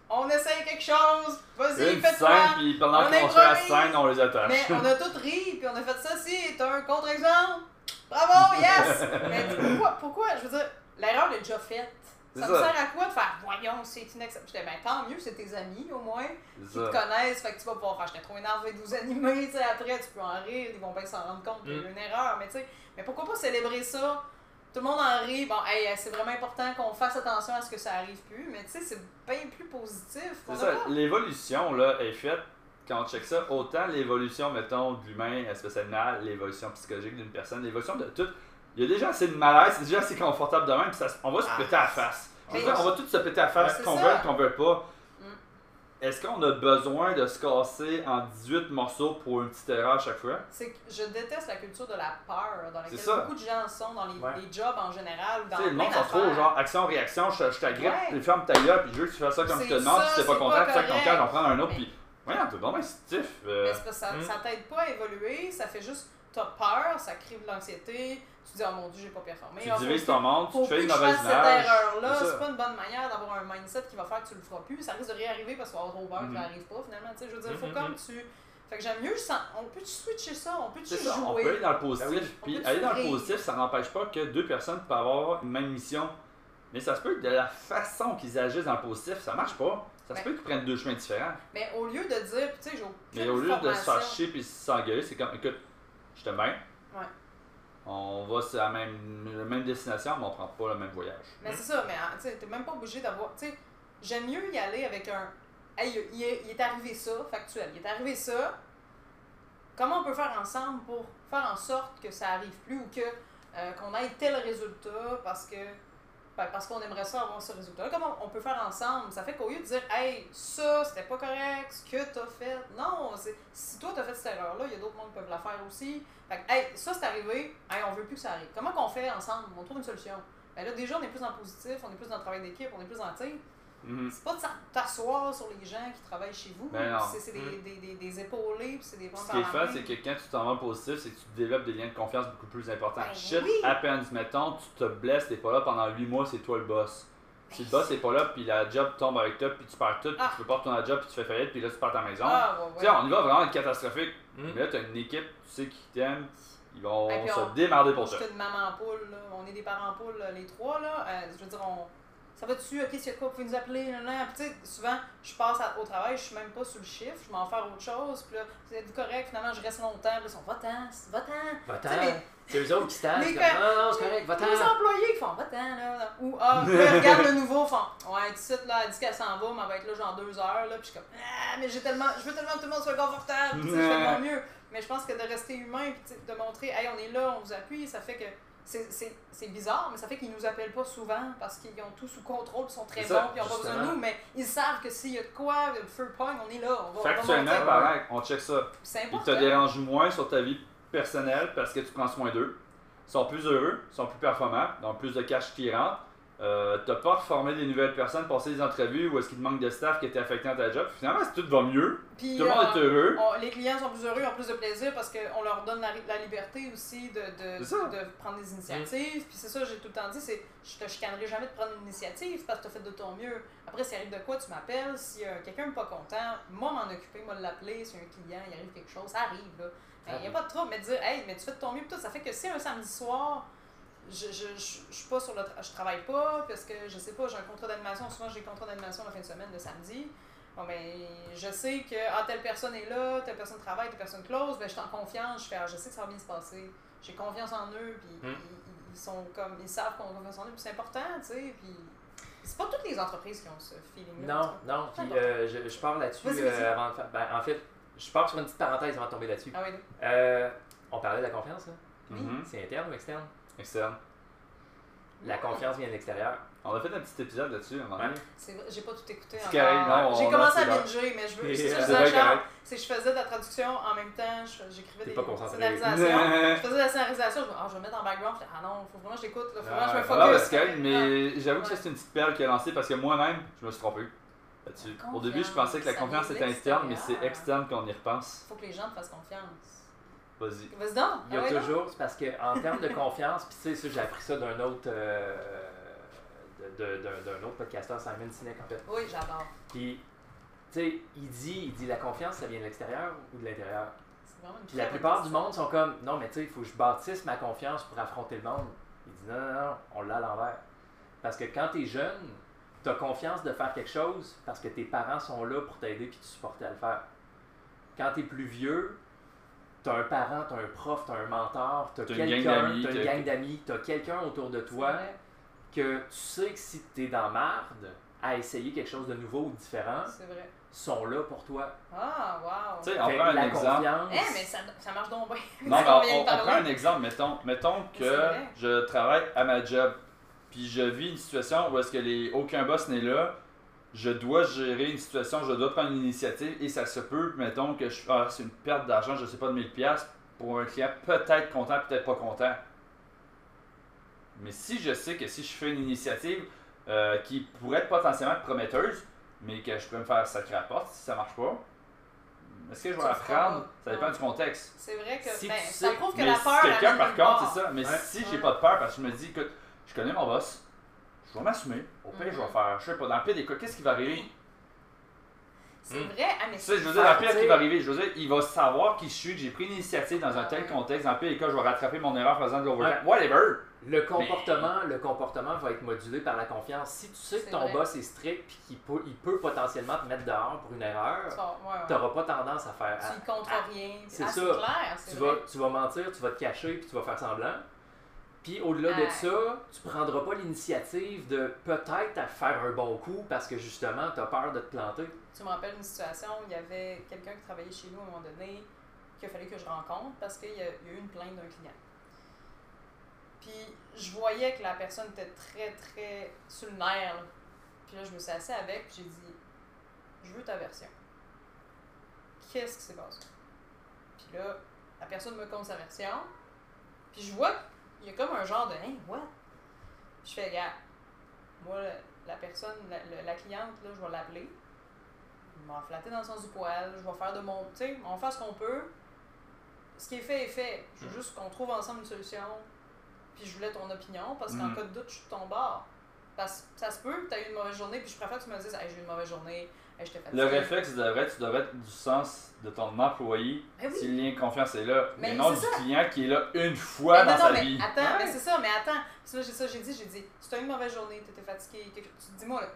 on essaye quelque chose. Vas-y, fais-toi! puis pendant On qu'on fait la scène, on les attache. Mais on a tout ri, puis on a fait ça, si, t'as un contre-exemple? Bravo, yes! Mais pourquoi, pourquoi, je veux dire, l'erreur est déjà faite. Ça me sert à quoi de faire, voyons, c'est inacceptable. J'étais, ben tant mieux, c'est tes amis au moins, qui te connaissent, fait que tu vas pouvoir faire, j'étais trop énervé de vous animer, tu sais, après tu peux en rire, ils vont bien s'en rendre compte qu'il y a eu une erreur, mais tu sais, mais pourquoi pas célébrer ça? Tout le monde en rit, bon, hey, c'est vraiment important qu'on fasse attention à ce que ça arrive plus, mais tu sais, c'est bien plus positif. C'est ça, l'évolution là est faite quand on check ça, autant l'évolution, mettons, de l'humain, espèce l'évolution psychologique d'une personne, l'évolution de tout. Il y a déjà assez de malaise, c'est déjà assez confortable de même, puis ça, on va se Ah. péter à la face. Je veux dire, on va tous se péter à faire C'est qu'on veut, qu'on veut pas. Mm. Est-ce qu'on a besoin de se casser en 18 morceaux pour une petite erreur à chaque fois? C'est que je déteste la culture de la peur dans laquelle beaucoup de gens sont dans les, Ouais. les jobs en général dans le monde trop d'affaires. genre action-réaction, je, je t'agrippe, Ouais. tu fermes ta gueule, puis je veux que tu fasses ça comme je te demande, ça, si t'es pas content, tu ton cœur, j'en prends un autre, puis. Voyons, t'es vraiment stiff. euh. Mais c'est parce que ça, ça t'aide pas à évoluer, ça fait juste, t'as peur, ça crée de l'anxiété, tu te dis, oh mon dieu, j'ai pas performé. Tu Ah, divises ton monde, tu fais une que mauvaise cette erreur-là, c'est pas une bonne manière d'avoir un mindset qui va faire que tu le feras plus. Ça risque de réarriver parce qu'on va avoir trop peur Mhm. que ça arrive pas finalement. Tu sais, je veux dire, il faut comme mhm. tu. Fait que j'aime mieux, on peut-tu switcher ça, on peut-tu ça, on jouer? peut aller dans le positif. Ben oui. Puis aller dans le positif, ça n'empêche pas que deux personnes peuvent avoir une même mission. Mais ça se peut que de la façon qu'ils agissent dans le positif, ça marche pas. Ça se Ben. peut qu'ils prennent deux chemins différents. Mais au lieu de dire, tu sais, j'ai Mais au lieu de se chier puis s'engueuler, c'est comme, écoute, je t'aime bien. On va sur la même, même destination, mais on prend pas le même voyage. Mais c'est ça, mais tu t'es même pas obligé d'avoir. J'aime mieux y aller avec un. Hey, il est, il est arrivé ça, factuel. Il est arrivé ça. Comment on peut faire ensemble pour faire en sorte que ça arrive plus ou que euh, qu'on ait tel résultat parce que ben, parce qu'on aimerait ça avoir ce résultat. Comment on peut faire ensemble? Ça fait qu'au lieu de dire hey ça c'était pas correct, ce que t'as fait. Non, si toi t'as fait cette erreur là, il y a d'autres mondes qui peuvent la faire aussi. Fait que, hey ça c'est arrivé, hey on veut plus que ça arrive. Comment qu'on fait ensemble? On trouve une solution. Ben là, déjà, on est plus le positif, on est plus dans le travail d'équipe, on est plus dans, tu Mhm. c'est pas de t'asseoir sur les gens qui travaillent chez vous. Ben c'est c'est des, Mm. des, des, des épaulés, puis c'est des bons Ce qui est fun, c'est que quand tu t'en vas positif, c'est que tu développes des liens de confiance beaucoup plus importants. Ben Shit oui. happens, mettons, tu te blesses, t'es pas là pendant 8 mois, c'est toi le boss. Si le boss est pas là, puis la job tombe avec toi, puis tu perds tout, puis Ah. tu peux pas retourner à la job, puis tu fais faillite, puis là tu perds ta maison. Ah, ouais, Tu sais, on y va vraiment catastrophique. Mm. Mais là, t'as une équipe, tu sais, qui t'aime, ils vont Ben, se on- démarrer pour Je toi. suis une maman poule, là. on est des parents poules, les trois, là. Euh, je veux dire, on... ça va dessus, ok, s'il y a quoi, vous pouvez nous appeler. Puis, tu sais, souvent, je passe à- au travail, je suis même pas sur le chiffre, je m'en faire autre chose, puis là, c'est du correct, finalement, je reste longtemps, puis ils sont, va-t'en, les- C'est eux autres qui les comme, Non, non, c'est correct, Les va-t'en. employés qui font, va-t'en, là, là. Ou, ah, regarde le nouveau, font, ouais, sais, là, elle dit qu'elle s'en va, mais elle va être là, genre deux heures, là, puis je suis comme, ah, mais j'ai tellement, je veux tellement que tout le monde soit confortable, tu sais, je fais de mon mieux. Mais je pense que de rester humain, puis de montrer, hey, on est là, on vous appuie, ça fait que. C'est- bizarre, mais ça fait qu'ils nous appellent pas souvent parce qu'ils ont tout sous contrôle, ils sont très bons, ça, ils ont pas besoin de nous, mais ils savent que s'il y a de quoi, le feu pogne, on est là, on va, Factuellement, pareil, on check ça. Ils te dérangent moins sur ta vie personnelle parce que tu prends soin d'eux. Ils sont plus heureux, ils sont plus performants, donc plus de cash qui rentre. Euh, t'as pas reformé des nouvelles personnes, passer des entrevues ou est-ce qu'il te manque de staff qui était affecté dans ta job? Finalement, si tout va mieux, Puis, tout le monde euh, est heureux. on- les clients sont plus heureux, ont plus de plaisir parce qu'on leur donne la, la liberté aussi de, de, prendre des initiatives. Puis c'est ça, j'ai tout le temps dit, c'est je te chicanerai jamais de prendre une initiative parce que tu as fait de ton mieux. Après, s'il arrive de quoi, tu m'appelles. Si euh, quelqu'un n'est pas content, moi m'en occuper, moi l'appeler. Si un client, il arrive quelque chose, ça arrive. Il n'y a pas de trouble, mais de dire, hey, mais tu fais de ton mieux, tout. Ça fait que si un samedi soir, je, je, je, je suis pas sur le tra- je travaille pas parce que je sais pas, j'ai un contrat d'animation. Souvent, j'ai un contrat d'animation la fin de semaine, le samedi. Bon, ben, je sais que ah, telle personne est là, telle personne travaille, telle personne close, ben, je suis en confiance, je fais, ah, je sais que ça va bien se passer. J'ai confiance en eux, puis Hmm. ils, ils sont comme, ils savent qu'on a confiance en eux, puis c'est important, tu sais, puis c'est pas toutes les entreprises qui ont ce feeling-là. Non, non, puis euh, je, je pars là-dessus euh, avant de faire. Ben, en fait, je pars sur une petite parenthèse avant de tomber là-dessus. Ah oui, Euh, on parlait de la confiance, là. oui. Mhm. C'est interne ou externe? Externe. La confiance vient de l'extérieur. On a fait un petit épisode là-dessus à un moment donné. C'est vrai, j'ai pas tout écouté encore. j'ai on commencé à binger, mais je veux. C'est ça, c'est que je faisais de la traduction en même temps, j'écrivais des scénarisations. je faisais de la scénarisation, je me ah, je vais mettre en background, je fais, ah non, faut vraiment que je l'écoute, faut vraiment que je me Ah, focus. c'est mais j'avoue que c'est une petite perle qu'il a lancée parce que moi-même, je me suis trompé là-dessus. Au début, je pensais que la confiance, était interne, mais c'est externe qu'on y repense. Faut que les gens te fassent confiance. Vas-y. Vas-y donc. Il y a ah ouais, toujours, c'est parce qu'en termes de confiance, puis tu sais, j'ai appris ça d'un autre. euh, d'un autre podcasteur, Simon Sinek, en fait. Oui, j'adore. Puis, tu sais, il dit, il dit la confiance, ça vient de l'extérieur ou de l'intérieur? Puis la plupart du monde sont comme, non, mais tu sais, il faut que je bâtisse ma confiance pour affronter le monde. Il dit, non, non, non, on l'a à l'envers. Parce que quand tu es jeune, tu as confiance de faire quelque chose parce que tes parents sont là pour t'aider puis te supporter à le faire. Quand tu es plus vieux, tu as un parent, tu as un prof, tu as un mentor, tu as T'as une gang quelqu'un, d'amis, tu as une t'as- gang d'amis, tu as quelqu'un autour de toi que tu sais que si tu es dans marde à essayer quelque chose de nouveau ou différent, vrai. sont là pour toi. Ah, wow. Tu sais, on Fait prend un exemple. Eh, mais ça, ça marche donc bien. Non, mais on, on prend un exemple. Mettons, mettons que je travaille à ma job. puis je vis une situation où est-ce que les, aucun boss n'est là, je dois gérer une situation, je dois prendre l'initiative et ça se peut, mettons que je, ah, c'est une perte d'argent, je sais pas, de 1000$ pour un client peut-être content, peut-être pas content. Mais si je sais que si je fais une initiative euh, qui pourrait être potentiellement prometteuse, mais que je pourrais me faire sacrer à la porte si ça marche pas, est-ce que je vais le la prendre? Ça dépend Ouais. du contexte. C'est vrai que Si ben, tu ça prouve que mais la si peur. elle quelqu'un par contre, c'est ça. Mais Ouais. si j'ai pas de peur parce que je me dis, écoute, je connais mon boss, je vais m'assumer. Au pire, je vais Mhm. faire, je sais pas, dans le pire des cas, qu'est-ce qui va arriver? C'est Hmm. vrai. Ah, mais Tu sais, je veux c'est dire, dans le pire qui va arriver, je veux dire, il va savoir qui je suis, que j'ai pris l'initiative dans un tel contexte. Dans le pire des cas, je vais rattraper mon erreur en faisant de l'overtime. Whatever Le comportement, le comportement va être modulé par la confiance. Si tu sais que ton vrai. boss est strict et qu'il peut, il peut potentiellement te mettre dehors pour une erreur, Tu vas- ouais, ouais. tu n'auras pas tendance à faire. Tu contre à- rien. c'est ah, ça. C'est clair. c'est tu, vrai. vas, tu vas mentir, tu vas te cacher puis tu vas faire semblant. Puis au-delà de Ah. ça, tu prendras pas l'initiative de peut-être faire un bon coup parce que justement tu as peur de te planter. Tu me rappelles une situation où il y avait quelqu'un qui travaillait chez nous à un moment donné qu'il a fallu que je rencontre parce qu'il y, a il y a eu une plainte d'un client. Puis je voyais que la personne était très, très sur le nerf. là. Puis là, je me suis assise avec j'ai dit Je veux ta version. Qu'est-ce qui s'est passé? Puis là, la personne me compte sa version. Puis je vois qu'il y a comme un genre de Hein, what? Puis je fais Regarde, moi, la personne, la, la- la cliente, là, je vais l'appeler. Je vais flatter dans le sens du poil, je vais faire de mon. Tu sais, on faire ce qu'on peut. Ce qui est fait est fait. Je veux juste qu'on trouve ensemble une solution. Puis je voulais ton opinion, parce qu'en Mhm. cas de doute, je suis de ton bord. Parce que ça se peut que tu eu une mauvaise journée, puis je préfère que tu me dises, hey, j'ai eu une mauvaise journée, hey, je. Le réflexe devrait être, tu devrais être du sens de ton employé oui. si le lien de confiance est là. Mais Mais, non du ça. client qui est là une fois Mais dans non, sa mais vie. attends, Ouais. mais c'est ça, mais attends. Parce que là, j'ai ça, j'ai dit, j'ai dit, si t'as eu une mauvaise journée, t'étais fatigué, quelque tu te dis-moi, là,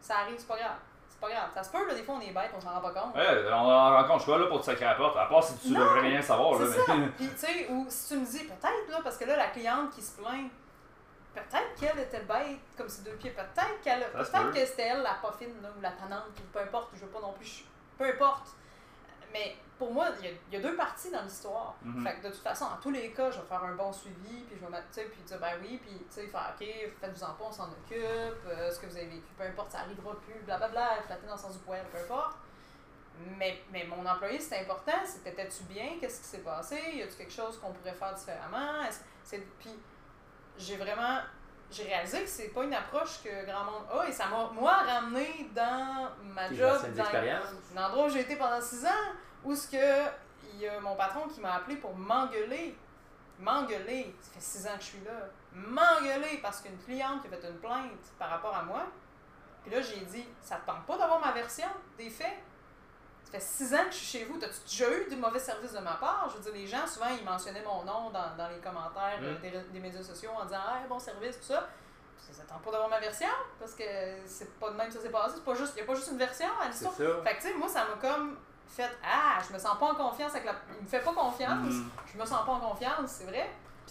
ça arrive, c'est pas grave. C'est pas grave. Ça se peut, là, des fois, on est bête, on s'en rend pas compte. Ouais, on en rencontre, je suis pas là pour te sacrer à la porte, à part si tu Non, devrais rien savoir. Là, ça. mais- Puis, tu sais, ou si tu me dis, peut-être, là, parce que là, la cliente qui se plaint, peut-être qu'elle était bête, comme ses deux pieds, peut-être qu'elle, peut-être peut. que c'était elle la pas fine, là, ou la tannante, ou peu importe, je veux pas non plus, peu importe. Mais pour moi, il y a, il y a deux parties dans l'histoire. Mhm. Fait que de toute façon, en tous les cas, je vais faire un bon suivi, puis je vais mettre, tu puis dire, ben oui, puis tu sais, faire, ok, faites-vous-en pas, on s'en occupe, euh, ce que vous avez vécu, peu importe, ça arrivera plus, blablabla, flatter dans le sens du poil, peu importe. Mais, mais mon employé, c'est important. C'est t'étais-tu bien? Qu'est-ce qui s'est passé? Y a-tu quelque chose qu'on pourrait faire différemment? C'est- Puis j'ai vraiment. J'ai réalisé que c'est pas une approche que grand monde a et ça m'a, moi, ramené dans ma Tes job, dans l'endroit où j'ai été pendant six ans, où ce que il y a mon patron qui m'a appelé pour m'engueuler. M'engueuler. Ça fait six ans que je suis là. M'engueuler parce qu'une cliente qui a fait une plainte par rapport à moi. Puis là, j'ai dit, ça te tente pas d'avoir ma version des faits? Ça fait six ans que je suis chez vous. T'as-tu déjà eu des mauvais services de ma part? Je veux dire, les gens, souvent, ils mentionnaient mon nom dans, dans les commentaires euh, Mm. des, des médias sociaux en disant Ah, bon service, tout ça. Ça, tente pas d'avoir ma version parce que c'est pas de même que ça s'est passé. C'est pas juste, y a pas juste une version à C'est l'histoire. Fait que, tu sais, moi, ça m'a comme fait Ah, je me sens pas en confiance avec la. Il me fait pas confiance. Mhm. Je me sens pas en confiance, c'est vrai.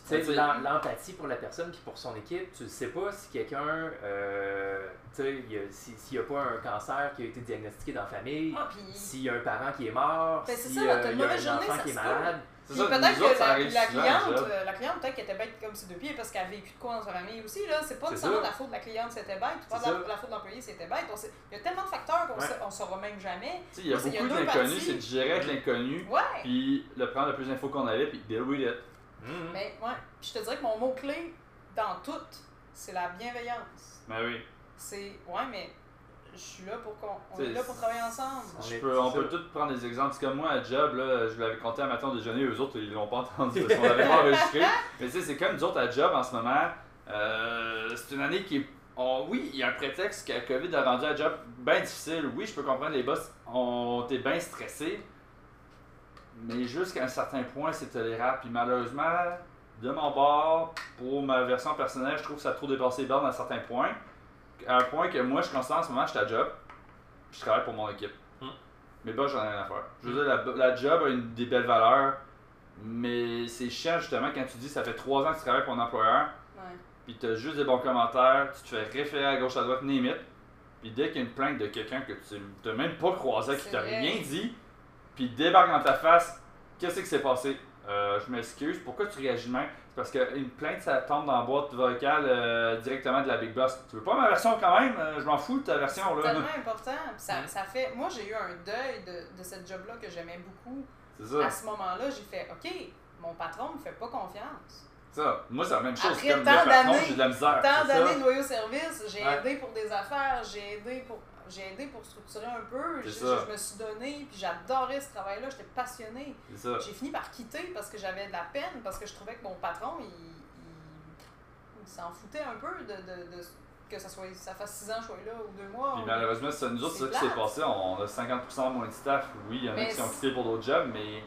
Sais, Ouais, l'em- l'empathie pour la personne puis pour son équipe, tu ne sais pas si quelqu'un, euh, tu sais, a- si- s'il n'y a pas un cancer qui a été diagnostiqué dans la famille, Ah, puis. s'il y a un parent qui est mort, Ben, c'est si euh, y a un journée, enfant qui est malade. C'est Puis ça, peut-être autres, que la, cliente, euh, la cliente peut-être qu'elle était bête comme ses deux pieds parce qu'elle a vécu de quoi dans sa famille aussi. Là. C'est pas nécessairement la faute de la cliente c'était bête, c'est pas la, faute de l'employé c'était bête. Il y a tellement de facteurs qu'on Ouais. on saura même jamais. Il y a beaucoup d'inconnus, c'est de gérer avec l'inconnu, puis le prendre le plus d'infos qu'on avait, puis deal with it. Mhm. Mais ouais. Je te dirais que mon mot-clé dans tout, c'est la bienveillance. Ben oui. C'est. Ouais, mais je suis là pour qu'on. On est là pour travailler ensemble. On Je est- peux- on c'est peut tous prendre des exemples. C'est comme moi, à job, là, je l'avais compté à matin au déjeuner, eux autres, ils l'ont pas entendu parce qu'on l'avait pas enregistré. Mais tu sais, c'est comme nous autres à job en ce moment. euh, c'est une année qui est. on- oui, il y a un prétexte que la COVID a rendu à job bien difficile. Oui, je peux comprendre, les boss ont été bien stressés. Mais jusqu'à un certain point, c'est tolérable. Puis malheureusement, de mon bord, pour ma version personnelle, je trouve que ça a trop dépassé les bornes à certains points. À un point que moi, je constate en ce moment, je suis à job, puis je travaille pour mon équipe. Hmm. Mais bah, j'en ai rien à faire. Je veux dire, la, la job a une, des belles valeurs, mais c'est chiant justement quand tu dis ça fait trois ans que tu travailles pour un employeur, Ouais. puis tu as juste des bons commentaires, tu te fais référer à gauche à droite, limite, puis dès qu'il y a une plainte de quelqu'un que tu n'as même pas croisé, qui t'a rien dit, puis il débarque dans ta face, Qu'est-ce qui s'est passé? Euh, je m'excuse. Pourquoi tu réagis même? C'est parce qu'une plainte, ça tombe dans la boîte vocale euh, directement de la Big Boss. Tu veux pas ma version quand même? Euh, je m'en fous de ta version C'est là. tellement important. Ça, Mm. ça fait. Moi, j'ai eu un deuil de, de cette job-là que j'aimais beaucoup. C'est À ça. ce moment-là, j'ai fait OK, mon patron me fait pas confiance. ça. Moi, c'est la même chose. Après Comme tant d'années- j'ai de la misère. Tant c'est ça. d'années de loyaux service, j'ai Ouais. aidé pour des affaires, j'ai aidé pour. J'ai aidé pour structurer un peu, je, ça. je me suis donné, puis j'adorais ce travail-là, j'étais passionnée. J'ai fini par quitter parce que j'avais de la peine, parce que je trouvais que mon patron, il, il, il s'en foutait un peu de, de, de que ça, soit, ça fasse 6 ans que je sois là ou 2 mois. Puis ou- malheureusement, c'est nous autres, c'est ça C'est qui s'est passé. On a 50% moins de staff. Oui, il y en a qui ont quitté pour d'autres jobs, mais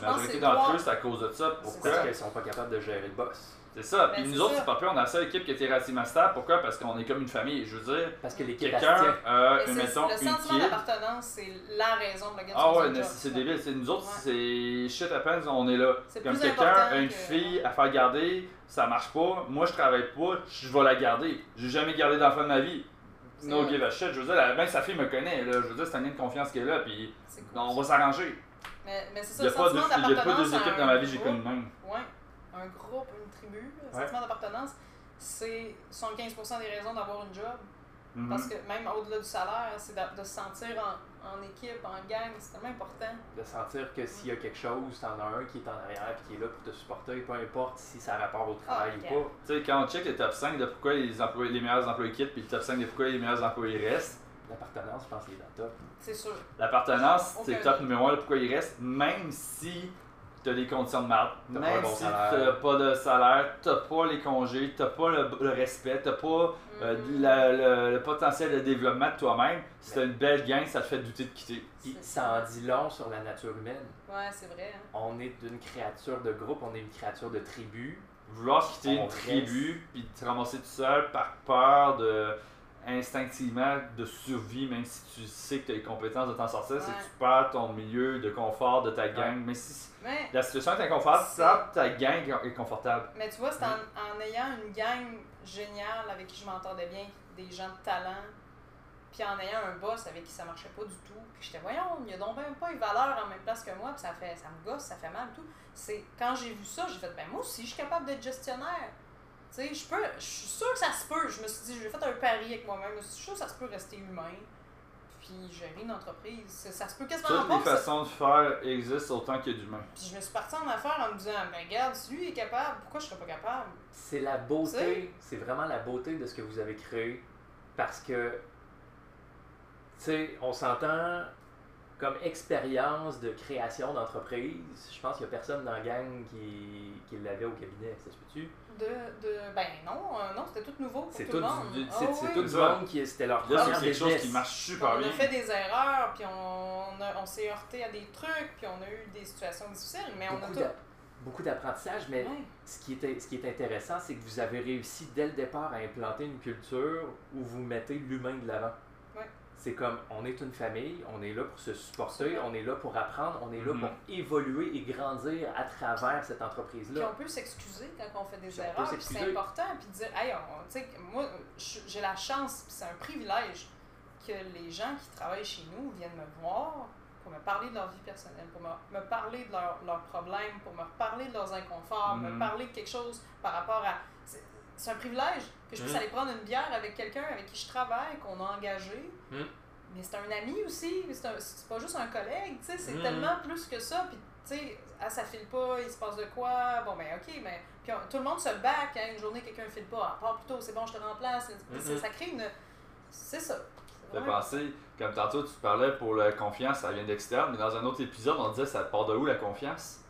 la majorité d'entre eux, c'est à cause de ça. Pourquoi? Parce qu'ils sont pas capables de gérer le boss. C'est ça. Ben, Puis c'est nous autres, c'est pas pire, on a la seule équipe qui était relativement stable. Pourquoi? Parce qu'on est comme une famille. Je veux dire, Parce que l'équipe quelqu'un c'est- mettons, le une sentiment d'appartenance, c'est la raison de laquelle Ah ouais, c'est débile. C'est nous autres, Ouais. c'est shit happens, on est là. C'est Comme plus quelqu'un une que- fille à faire garder, ça marche pas. Moi, je travaille pas, je vais la garder. J'ai jamais gardé d'enfant de ma vie. No vrai. give a shit. Je veux dire, la- même sa fille me connaît. Là. Je veux dire, c'est un lien de confiance qui est là. Puis cool. on va s'arranger. Mais, mais c'est Il ça, n'y a, il a pas deux équipes dans un ma vie, j'ai groupe, connu même. Ouais, un groupe, tribu, le Ouais. sentiment d'appartenance, c'est 75% des raisons d'avoir une job. Mhm. Parce que même au-delà du salaire, c'est de, de se sentir en, en équipe, en gang, c'est tellement important. De sentir que s'il y a quelque chose, t'en as un qui est en arrière et qui est là pour te supporter, peu importe si ça a rapport au travail ou pas. Tu sais, quand on check les top 5 de pourquoi les, employés, les meilleurs employés quittent, puis le top 5 de pourquoi les meilleurs employés restent, L'appartenance, je pense qu'il est dans le top. C'est sûr. l'appartenance, c'est le top numéro 1 de pourquoi ils restent, même si t'as des conditions de merde. T'as pas Même un bon si salaire. t'as pas de salaire, t'as pas les congés, t'as pas le, le respect, t'as pas euh, Mhm. la- le, le potentiel de développement de toi-même. Si t'as une belle gang, ça te fait douter de quitter. Puis C'est ça en dit long sur la nature humaine. Ouais, c'est vrai. hein. On est une créature de groupe, on est une créature de tribu. Vouloir quitter On une reste. tribu, puis te ramasser tout seul par peur de instinctivement de survie, même si tu sais que tu as les compétences de t'en sortir, c'est Ouais. que tu perds ton milieu de confort de ta gang. Mais si Mais, la situation est inconfortable, C'est- ta gang est confortable. mais tu vois, c'est en, en ayant une gang géniale avec qui je m'entendais bien, des gens de talent, puis en ayant un boss avec qui ça marchait pas du tout, puis j'étais, voyons, il y a donc même pas une valeur en même place que moi, puis ça, fait, ça me gosse, ça fait mal et tout. C'est quand j'ai vu ça, j'ai fait, ben moi aussi, je suis capable d'être gestionnaire. Tu sais, je peux, je suis sûre que ça se peut. Je me suis dit, j'ai fait un pari avec moi-même, je suis sûre que ça se peut rester humain, puis gérer une entreprise. Ça, ça se peut quasiment Toutes pas. les façons de faire existent autant qu'il y a d'humains. Puis je me suis partie en affaires en me disant, ben regarde, si lui est capable, pourquoi je serais pas capable? C'est la beauté, c'est vraiment la beauté de ce que vous avez créé. Parce que, tu sais, on s'entend comme expérience de création d'entreprise. Je pense qu'il n'y a personne dans la gang qui, qui l'avait au cabinet, ça se peut-tu? De, de, ben non, euh, non, c'était tout nouveau pour C'est tout, tout, le monde. du- Ah c'est c'est oui. tout Ça. monde qui c'était leur Là, première c'est quelque chose qui marche super on bien. a fait des erreurs, puis on, a- on s'est heurté à des trucs, puis on a eu des situations difficiles, mais on a Beaucoup tout. d'a- Beaucoup d'apprentissage, mais ce qui, est, ce qui est intéressant, c'est que vous avez réussi dès le départ à implanter une culture où vous mettez l'humain de l'avant. C'est comme, on est une famille, on est là pour se supporter, on est là pour apprendre, on est là Mhm. pour évoluer et grandir à travers cette Puis entreprise-là. on peut s'excuser quand on fait des Puis erreurs, puis c'est important, puis dire, hey, on- tu sais, moi, j'ai la chance, puis c'est un privilège que les gens qui travaillent chez nous viennent me voir pour me parler de leur vie personnelle, pour me, me parler de leurs leurs problèmes, pour me parler de leurs inconforts, me Mhm. parler de quelque chose par rapport à... C'est un privilège que je puisse Mhm. aller prendre une bière avec quelqu'un avec qui je travaille, qu'on a engagé. Mhm. Mais c'est un ami aussi, c'est pas juste un collègue, tu sais, c'est Mhm. tellement plus que ça. Puis, tu sais, ah, ça file pas, il se passe de quoi, bon, ben, ok, mais. Puis on- tout le monde se back, hein, une journée, quelqu'un file pas, ah, pars plus tôt, c'est bon, je te remplace. Puis ça- crée une. C'est ça. Ouais. penser, comme tantôt tu parlais pour la confiance, ça vient d'externe, mais dans un autre épisode, on disait ça part de où la confiance?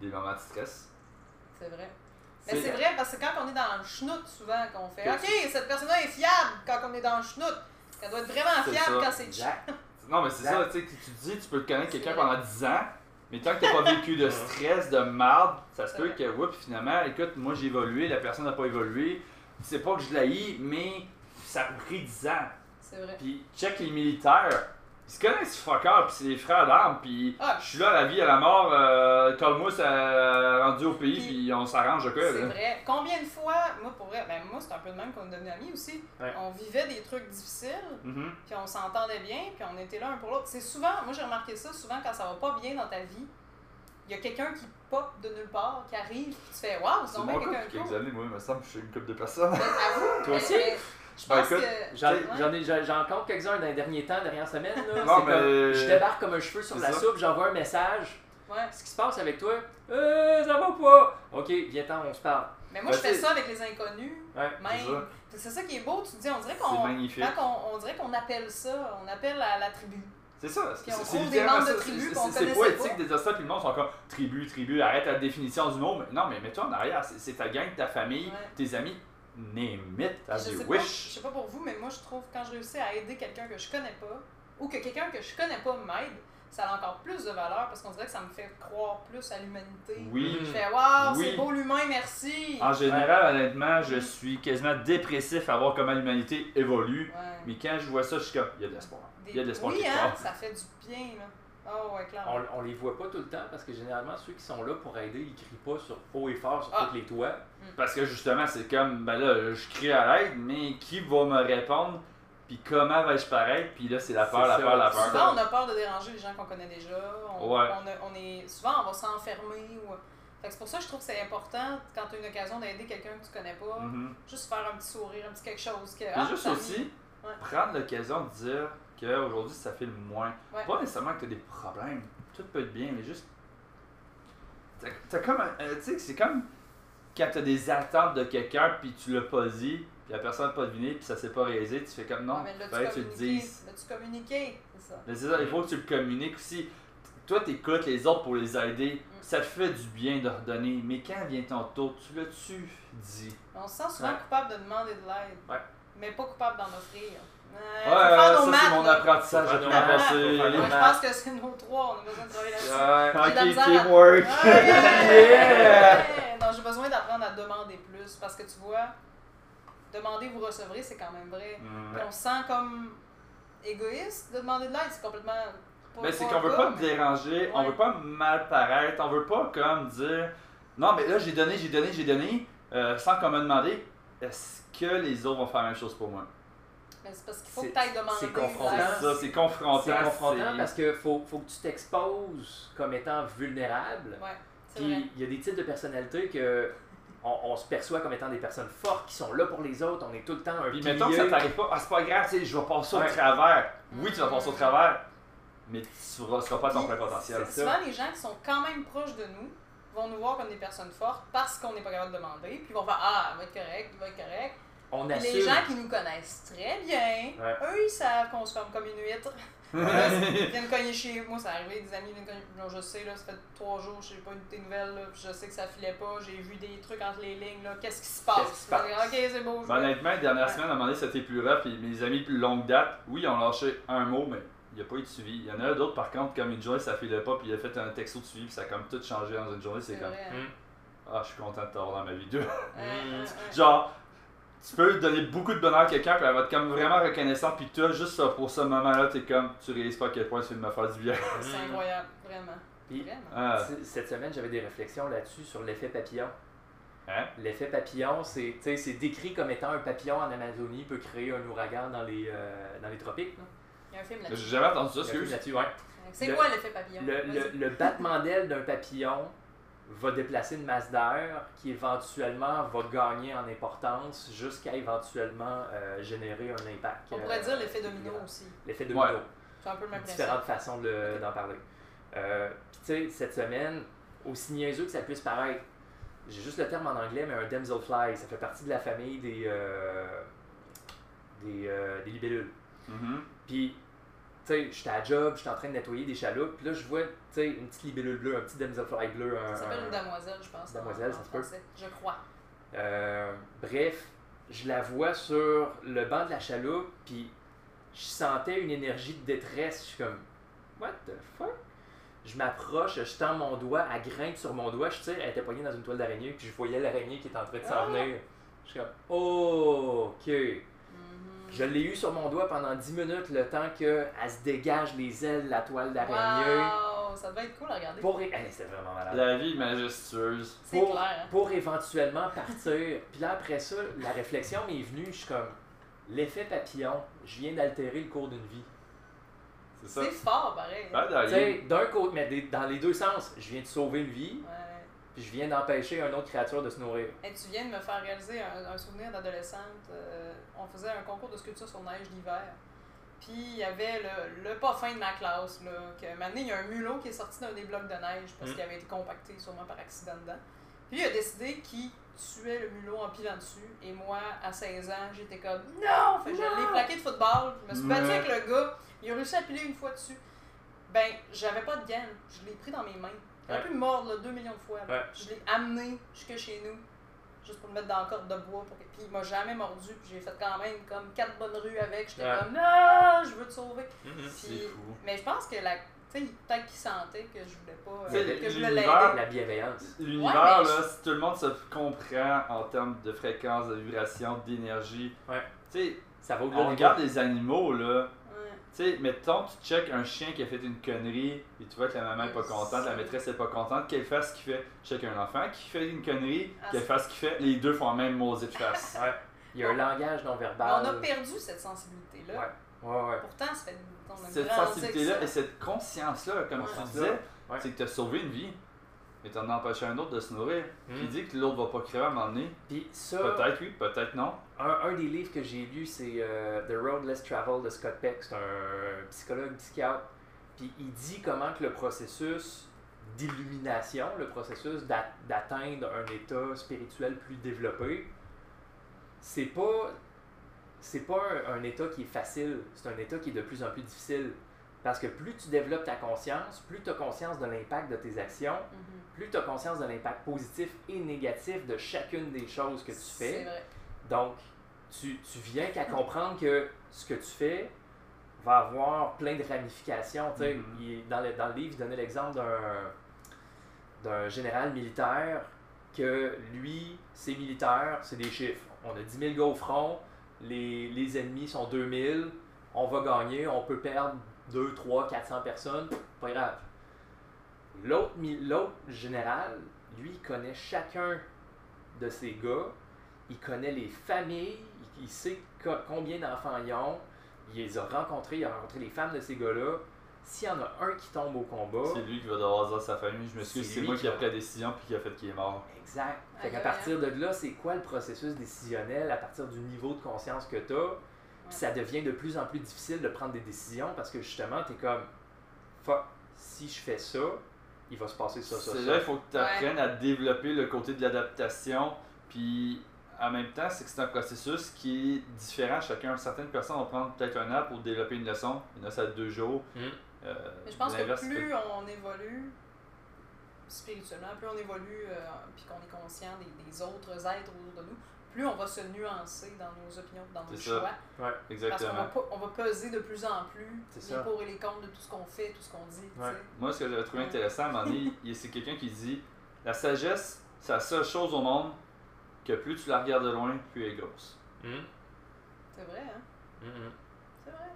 Des moments de stress. C'est vrai. Mais c'est vrai parce que quand on est dans le schnout, souvent, qu'on fait Ok, cette personne-là est fiable quand on est dans le schnout. Elle doit être vraiment fiable ça. quand c'est Exact. Non, mais c'est ça, tu sais, que tu dis, tu peux te connaître quelqu'un pendant 10 ans, mais tant que t'as pas vécu de stress, de marde, ça se peut vrai. que, oups, finalement, écoute, moi j'ai évolué, la personne n'a pas évolué. C'est pas que je l'ai, mais ça a pris 10 ans. C'est vrai. Puis check les militaires. Ils se connaissent fuck all, pis c'est des frères d'armes, pis Ah. je suis là à la vie, à la mort, euh, colle-moi, ça rendu au pays, Puis- puis on s'arrange, ok? C'est là. vrai. Combien de fois, moi pour vrai, ben moi c'est un peu de même qu'on est devenus amis aussi. Ouais. On vivait des trucs difficiles, Mhm. puis on s'entendait bien, puis on était là un pour l'autre. C'est souvent, moi j'ai remarqué ça, souvent quand ça va pas bien dans ta vie, il y a quelqu'un qui pop de nulle part, qui arrive, puis tu fais Waouh, c'est C'est donc mon bien couple quelqu'un depuis de cool. moi, il me semble que je suis une couple de personnes. Ben, avoue, Toi mais- aussi? mais Pense écoute, que. J'en Ouais. ai, compte quelques-uns dans les derniers temps, dernière semaine. Là. Non, mais- comme, je débarque comme un cheveu sur la ça. soupe, j'envoie un message. Ouais. Qu'est-ce qui se passe avec toi? Euh, ça va pas? Ok, viens-t'en, on se parle. Mais moi je fais c'est- ça avec les inconnus, Ouais, c'est ça. même. C'est ça qui est beau, tu te dis, on dirait qu'on. on, on dirait qu'on appelle ça, on appelle à la tribu. C'est ça. C'est- des membres de ça. tribu C'est- qu'on c'est- C'est connaissait poétique pas. des hosties, puis le monde sont comme tribu, tribu, arrête la définition du mot. Mais non, mais mets-toi en arrière. C'est c'est ta gang, ta famille, Ouais. tes amis. Name it as je you sais pas, wish. je sais pas pour vous, mais moi je trouve quand je réussis à aider quelqu'un que je connais pas, ou que quelqu'un que je connais pas m'aide, ça a encore plus de valeur parce qu'on dirait que ça me fait croire plus à l'humanité. Oui. Je fais waouh, Oui. c'est beau l'humain, merci. En général, honnêtement, je suis quasiment dépressif à voir comment l'humanité évolue. Ouais. Mais quand je vois ça, je suis comme, il y a de l'espoir. Des- Il y a de l'espoir Oui, hein, ça fait du bien là. Oh ouais, clairement. On, on les voit pas tout le temps parce que généralement ceux qui sont là pour aider, ils crient pas sur haut et fort sur Ah. tous les toits. Parce que justement, c'est comme, ben là, je crie à l'aide, mais qui va me répondre? Puis comment vais-je paraître? Puis là, c'est la peur, la peur, la Souvent, peur. on a peur de déranger les gens qu'on connaît déjà. On, Ouais. on, a- on est, souvent, on va s'enfermer. Ou... Fait que c'est pour ça que je trouve que c'est important, quand tu as une occasion d'aider quelqu'un que tu connais pas, Mhm. juste faire un petit sourire, un petit quelque chose. Que, Mais ah, juste aussi, Ouais. prendre l'occasion de dire qu'aujourd'hui, ça fait le moins. Ouais. Pas nécessairement que tu as des problèmes. Tout peut être bien, mais juste. T'as t'as comme euh, tu sais, c'est comme quand tu as des attentes de quelqu'un, puis tu l'as pas dit, puis la personne n'a pas deviné, puis ça s'est pas réalisé, tu fais comme non, Ouais, mais là, tu le dises. Tu communiqué, c'est ça. Mais c'est ça, il faut que tu le communiques aussi. Toi, tu écoutes les autres pour les aider. Mm. Ça te fait du bien de redonner. Mais quand vient ton tour, tu l'as-tu dit? On se sent souvent Ouais. coupable de demander de l'aide, Ouais. mais pas coupable d'en offrir. Ouais, Ouais, faut faire nos ça, c'est mon là. apprentissage de Moi, je pense que c'est nos trois, on a besoin de travailler là-dessus. Ouais, J'ai de la ok, misère à- teamwork. Ouais! Non, j'ai besoin d'apprendre à demander plus parce que tu vois, demander vous recevrez, c'est quand même vrai. Mm. Puis on se sent comme égoïste de demander de l'aide, c'est complètement. pas- Mais c'est qu'on veut pas mais- déranger, on Ouais. veut pas mal paraître, on veut pas comme dire non mais là j'ai donné, j'ai donné, j'ai donné, euh, sans qu'on me demander est-ce que les autres vont faire la même chose pour moi? C'est parce qu'il faut que tu ailles demander. c'est confrontant. C'est ça, c'est confrontant. C'est confrontant parce que faut, faut que tu t'exposes comme étant vulnérable. Ouais. Puis il y a des types de personnalités que on, on se perçoit comme étant des personnes fortes qui sont là pour les autres. On est tout le temps un Puis pilier. mettons que ça t'arrive pas, ah c'est pas grave, tu sais, je vais passer au Ouais. travers. Oui, tu vas passer au Mm. travers, mais tu seras, seras pas à ton plein potentiel. Souvent, les gens qui sont quand même proches de nous vont nous voir comme des personnes fortes parce qu'on n'est pas capable de demander, puis ils vont faire Ah, il va être correct, il va être correct. On assume. les gens qui nous connaissent très bien, Ouais. eux, ils savent qu'on se forme comme une huître. Ils viennent cogner chez moi, c'est arrivé, des amis viennent cogner. Là, je sais, là, ça fait trois jours, je n'ai pas eu de tes nouvelles, là, je sais que ça filait pas, j'ai vu des trucs entre les lignes, là, qu'est-ce qui se passe? Qu'est-ce qui se passe? Ok, c'est beau, Ben, honnêtement, les dernières Ouais. semaines, à un moment donné, c'était plus rough. Puis mes amis de plus longue date, oui, ils ont lâché un mot, mais il n'y a pas eu de suivi. Il y en a d'autres, par contre, comme une journée, ça filait pas, puis il a fait un texto de suivi, puis ça a comme tout changé dans une journée. C'est comme, vrai. Hmm. ah, je suis content de t'avoir dans ma ouais. Genre, tu peux donner beaucoup de bonheur à quelqu'un, puis elle va être comme vraiment reconnaissante, puis toi, juste pour ce moment-là, t'es comme, tu réalises pas à quel point tu viens de me faire du bien. C'est incroyable, vraiment. Puis, Vraiment. Ah, Cette semaine, j'avais des réflexions là-dessus sur l'effet papillon. Hein? L'effet papillon, c'est tu sais, c'est décrit comme étant un papillon en Amazonie peut créer un ouragan dans les, euh, dans les tropiques. là. Il y a un film j'ai là-dessus. jamais entendu ça, ouais. C'est le- quoi l'effet papillon? Le, le battement d'aile d'un papillon va déplacer une masse d'air qui éventuellement va gagner en importance jusqu'à éventuellement euh, générer un impact. On pourrait euh, dire l'effet domino aussi. L'effet domino. Ouais. C'est un peu le même principe. Différentes façons de- d'en parler. Euh, Puis tu sais, cette semaine, aussi niaiseux que ça puisse paraître, j'ai juste le terme en anglais, mais un damselfly, ça fait partie de la famille des, euh, des, euh, des libellules. Mhm. Puis, sais, j'étais à job, j'étais en train de nettoyer des chaloupes, puis là, je vois, tu sais, une petite libellule bleue, un petit damselfly bleu. Un, Ça s'appelle un- une damoiselle, je pense. en- Damoiselle, ça se peut. Je crois. Euh, bref, je la vois sur le banc de la chaloupe, puis je sentais une énergie de détresse. Je suis comme, what the fuck? Je m'approche, je tends mon doigt, elle grimpe sur mon doigt, je tire, elle était poignée dans une toile d'araignée, puis je voyais l'araignée qui était en train de s'en Ah! venir. Je suis comme, oh, ok. Je l'ai eu sur mon doigt pendant 10 minutes, le temps qu'elle se dégage les ailes, la toile d'araignée. Wow, ça devait être cool à regarder. Pour... Hey, C'était vraiment malade. La vie majestueuse. C'est pour- clair. Pour éventuellement partir. Puis là, après ça, la réflexion m'est venue, je suis comme, l'effet papillon, je viens d'altérer le cours d'une vie. C'est ça. C'est fort, pareil. Ben, Tu d'ailleurs, sais, d'un côté, mais des- dans les deux sens, je viens de sauver une vie, Ouais. Puis je viens d'empêcher une autre créature de se nourrir. Et tu viens de me faire réaliser un, un souvenir d'adolescente. euh, on faisait un concours de sculpture sur neige d'hiver. Puis il y avait le, le pas fin de ma classe, là, que maintenant il y a un mulot qui est sorti d'un des blocs de neige parce Mm. qu'il avait été compacté sûrement par accident dedans. Puis il a décidé qu'il tuait le mulot en pilant dessus. Et moi, à 16 ans, j'étais comme non! Fait que je l'ai plaqué de football. Je me suis battue Ouais. avec le gars. Il a réussi à piler une fois dessus. Ben, j'avais pas de gants. Je l'ai pris dans mes mains. Il aurait Ouais. pu me mordre là, 2 millions de fois. Ouais. Je l'ai amené jusque chez nous juste pour le mettre dans la corde de bois. Pour. Puis il m'a jamais mordu. Puis j'ai fait quand même comme quatre bonnes rues avec. J'étais Ouais. comme non, je veux te sauver. c'est Puis- fou. Mais je pense que la. Tu sais, peut-être qu'il sentait que je voulais pas. Euh, que je voulais. La bienveillance. L'univers, Ouais, si tout le monde se comprend en termes de fréquence, de vibration, d'énergie. Ouais. Tu sais, Ça va au-delà on regarde les animaux, là. Tu sais, mettons, tu check un chien qui a fait une connerie, et tu vois que la maman est pas contente, la maîtresse est pas contente, qu'elle fasse ce qu'il fait. Check un enfant qui fait une connerie, Ah, qu'elle fasse ce qu'il fait, les deux font la même maudite face. Ouais. Il y a un langage non verbal. on a perdu cette sensibilité-là. Ouais. Ouais, ouais. Pourtant, ça fait cette sensibilité-là et cette conscience-là, comme Ouais. tu C'est disais, c'est que tu as sauvé une vie, mais tu en as empêché un autre de se nourrir. Mm. Qui dit que l'autre va pas crever à un moment donné? Puis ça, Peut-être oui, peut-être non. Un, un des livres que j'ai lu, c'est euh, The Road Less Traveled de Scott Peck. C'est un psychologue, psychiatre. Puis il dit comment que le processus d'illumination, le processus d'a- d'atteindre un état spirituel plus développé, c'est pas c'est pas un, un état qui est facile, c'est un état qui est de plus en plus difficile. Parce que plus tu développes ta conscience, plus tu as conscience de l'impact de tes actions, Mhm. plus tu as conscience de l'impact positif et négatif de chacune des choses que tu C'est fais. vrai. Donc, tu, tu viens qu'à comprendre que ce que tu fais va avoir plein de ramifications. Mhm. Il- dans, le, dans le livre, il donnait l'exemple d'un, général militaire que lui, c'est militaire, c'est des chiffres. On a 10 000 gars au front, les, les ennemis sont 2000, on va gagner, on peut perdre 2, 3, 400 personnes, pas grave. L'autre, général, lui, connaît chacun de ces gars, il connaît les familles, il, sait co- combien d'enfants ils ont, il les a rencontrés, il a rencontré les femmes de ces gars-là. S'il y en a un qui tombe au combat, C'est lui qui va devoir dire à sa famille, je m'excuse, C'est c'est lui moi qui qui a va- pris la décision puis qui a fait qu'il est mort. Exact. Fait Aïe, qu'à partir de là, c'est quoi le processus décisionnel à partir du niveau de conscience que tu as? Puis ça devient de plus en plus difficile de prendre des décisions parce que justement, tu es comme fuck, si je fais ça, il va se passer ça, ça, C'est ça. là, il faut que tu apprennes à développer le côté de l'adaptation. Puis en même temps, c'est que c'est un processus qui est différent chacun. Certaines personnes vont prendre peut-être un an pour développer une leçon. Il y en a ça deux jours. Mm. Euh, Mais je pense que plus on évolue spirituellement, plus on évolue euh, puis qu'on est conscient des, des autres êtres autour de nous, plus on va se nuancer dans nos opinions, dans nos ça. choix. Ouais. Parce qu'on Exactement. va, pas- on va peser de plus en plus les ça. pour et les contre de tout ce qu'on fait, tout ce qu'on dit. Ouais. Moi, ce que j'avais trouvé Ouais. intéressant à un moment donné, il- c'est quelqu'un qui dit La sagesse, c'est la seule chose au monde que plus tu la regardes de loin, plus elle est grosse. Mm. C'est vrai, hein? Mm, C'est vrai.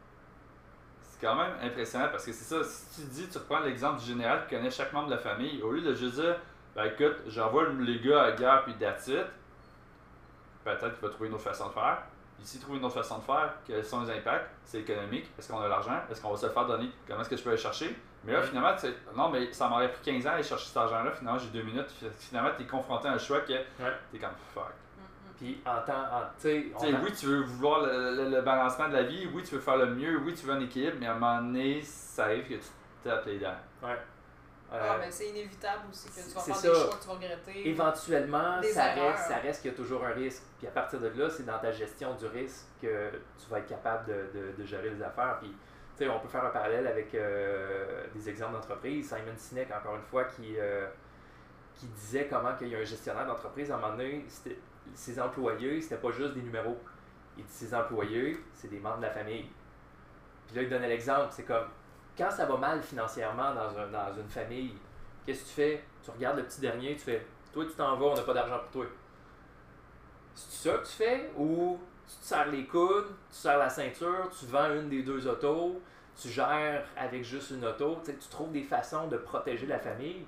C'est quand même impressionnant parce que c'est ça, si tu dis, tu reprends l'exemple du général qui connaît chaque membre de la famille, au lieu de juste dire, ben écoute, j'envoie les gars à la guerre puis that's it, peut-être qu'il va trouver une autre façon de faire. Puis s'il trouve une autre façon de faire, quels sont les impacts? C'est économique, est-ce qu'on a l'argent? Est-ce qu'on va se le faire donner? Comment est-ce que je peux aller chercher? Mais là, finalement, tu sais, non, mais ça m'aurait pris 15 ans à aller chercher cet argent-là, finalement, j'ai deux minutes, Fi- finalement, tu es confronté à un choix que t'es comme fuck. Puis en temps, tu sais, Tu oui, tu veux vouloir le, le- le balancement de la vie, oui, tu veux faire le mieux, oui, tu veux un équilibre, mais à un moment donné, ça arrive que tu tapes les dents. ouais. Ah, Euh, ben, c'est inévitable aussi que tu vas faire des ça. choix que tu vas regretter. Éventuellement, Des ça erreurs. reste, ça reste qu'il y a toujours un risque. Puis à partir de là, c'est dans ta gestion du risque que tu vas être capable de, de- de gérer les affaires. Puis, on peut faire un parallèle avec euh, des exemples d'entreprise. Simon Sinek, encore une fois, qui, euh, qui disait comment qu'il y a un gestionnaire d'entreprise, à un moment donné, ses employés, c'était pas juste des numéros. Il dit ses employés, c'est des membres de la famille. Puis là, il donnait l'exemple. C'est comme, quand ça va mal financièrement dans une famille, qu'est-ce que tu fais? Tu regardes le petit dernier, tu fais, toi tu t'en vas, on n'a pas d'argent pour toi. C'est ça que tu fais ou tu te serres les coudes, tu serres la ceinture, tu vends une des deux autos, tu gères avec juste une auto, tu sais, tu trouves des façons de protéger la famille.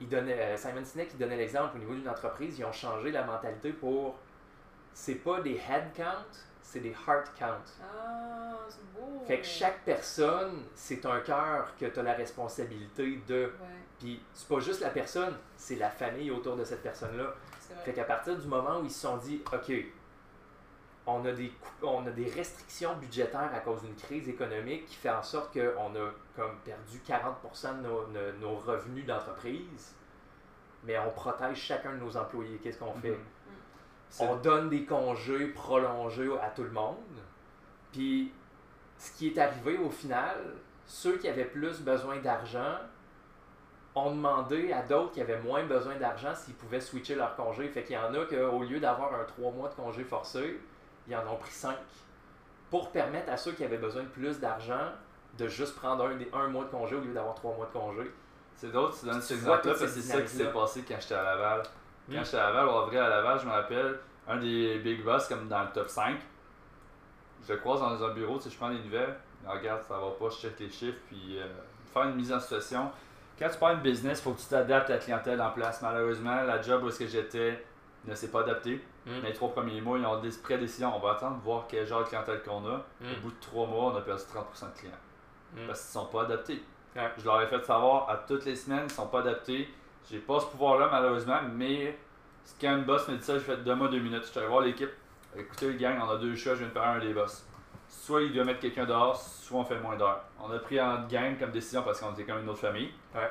Il donnait, euh, Simon Sinek il donnait l'exemple au niveau d'une entreprise, ils ont changé la mentalité pour c'est pas des head count, c'est des heart count. Ah, c'est beau. Fait que chaque personne, c'est un cœur que tu as la responsabilité de. Ouais, Puis c'est pas juste la personne, c'est la famille autour de cette personne-là. Fait qu'à partir du moment où ils se sont dit, OK, on a des, coupes- on a des restrictions budgétaires à cause d'une crise économique qui fait en sorte qu'on a comme perdu 40% de nos, de nos revenus d'entreprise, mais on protège chacun de nos employés. Qu'est-ce qu'on fait? C'est- On donne des congés prolongés à tout le monde. Puis, ce qui est arrivé au final, ceux qui avaient plus besoin d'argent ont demandé à d'autres qui avaient moins besoin d'argent s'ils pouvaient switcher leur congé. Fait qu'il y en a qu'au lieu d'avoir un 3 mois de congé forcé, ils en ont pris 5. Pour permettre à ceux qui avaient besoin de plus d'argent de juste prendre un, des- un mois de congé au lieu d'avoir 3 mois de congé. C'est drôle, tu donnes vois exemple-là parce que c'est ça qui s'est passé quand j'étais à Laval. Quand Mm. j'étais à Laval, au vrai à Laval, je me rappelle, un des big boss comme dans le top 5, je le croise dans un bureau, tu sais, je prends les nouvelles, regarde, ça va pas, je check les chiffres, puis euh, faire une mise en situation. Quand tu prends une business, il faut que tu t'adaptes à la clientèle en place. Malheureusement, la job où est-ce que j'étais ne s'est pas adapté. Mm. Dans les trois premiers mois, ils ont des- décision, on va attendre voir quel genre de clientèle qu'on a. Mm. Au bout de trois mois, on a perdu 30% de clients. Mm. Parce qu'ils sont pas adaptés. Ouais. Je leur ai fait savoir à toutes les semaines, ils sont pas adaptés. J'ai pas ce pouvoir-là, malheureusement, mais quand une boss me dit ça, j'ai fait donne-moi deux minutes. Je suis allé voir l'équipe. Écoutez, les gang, on a deux choix, je viens de faire un des boss. Soit il doit mettre quelqu'un dehors, soit on fait moins d'heures. On a pris en gang comme décision parce qu'on était comme une autre famille. Ouais.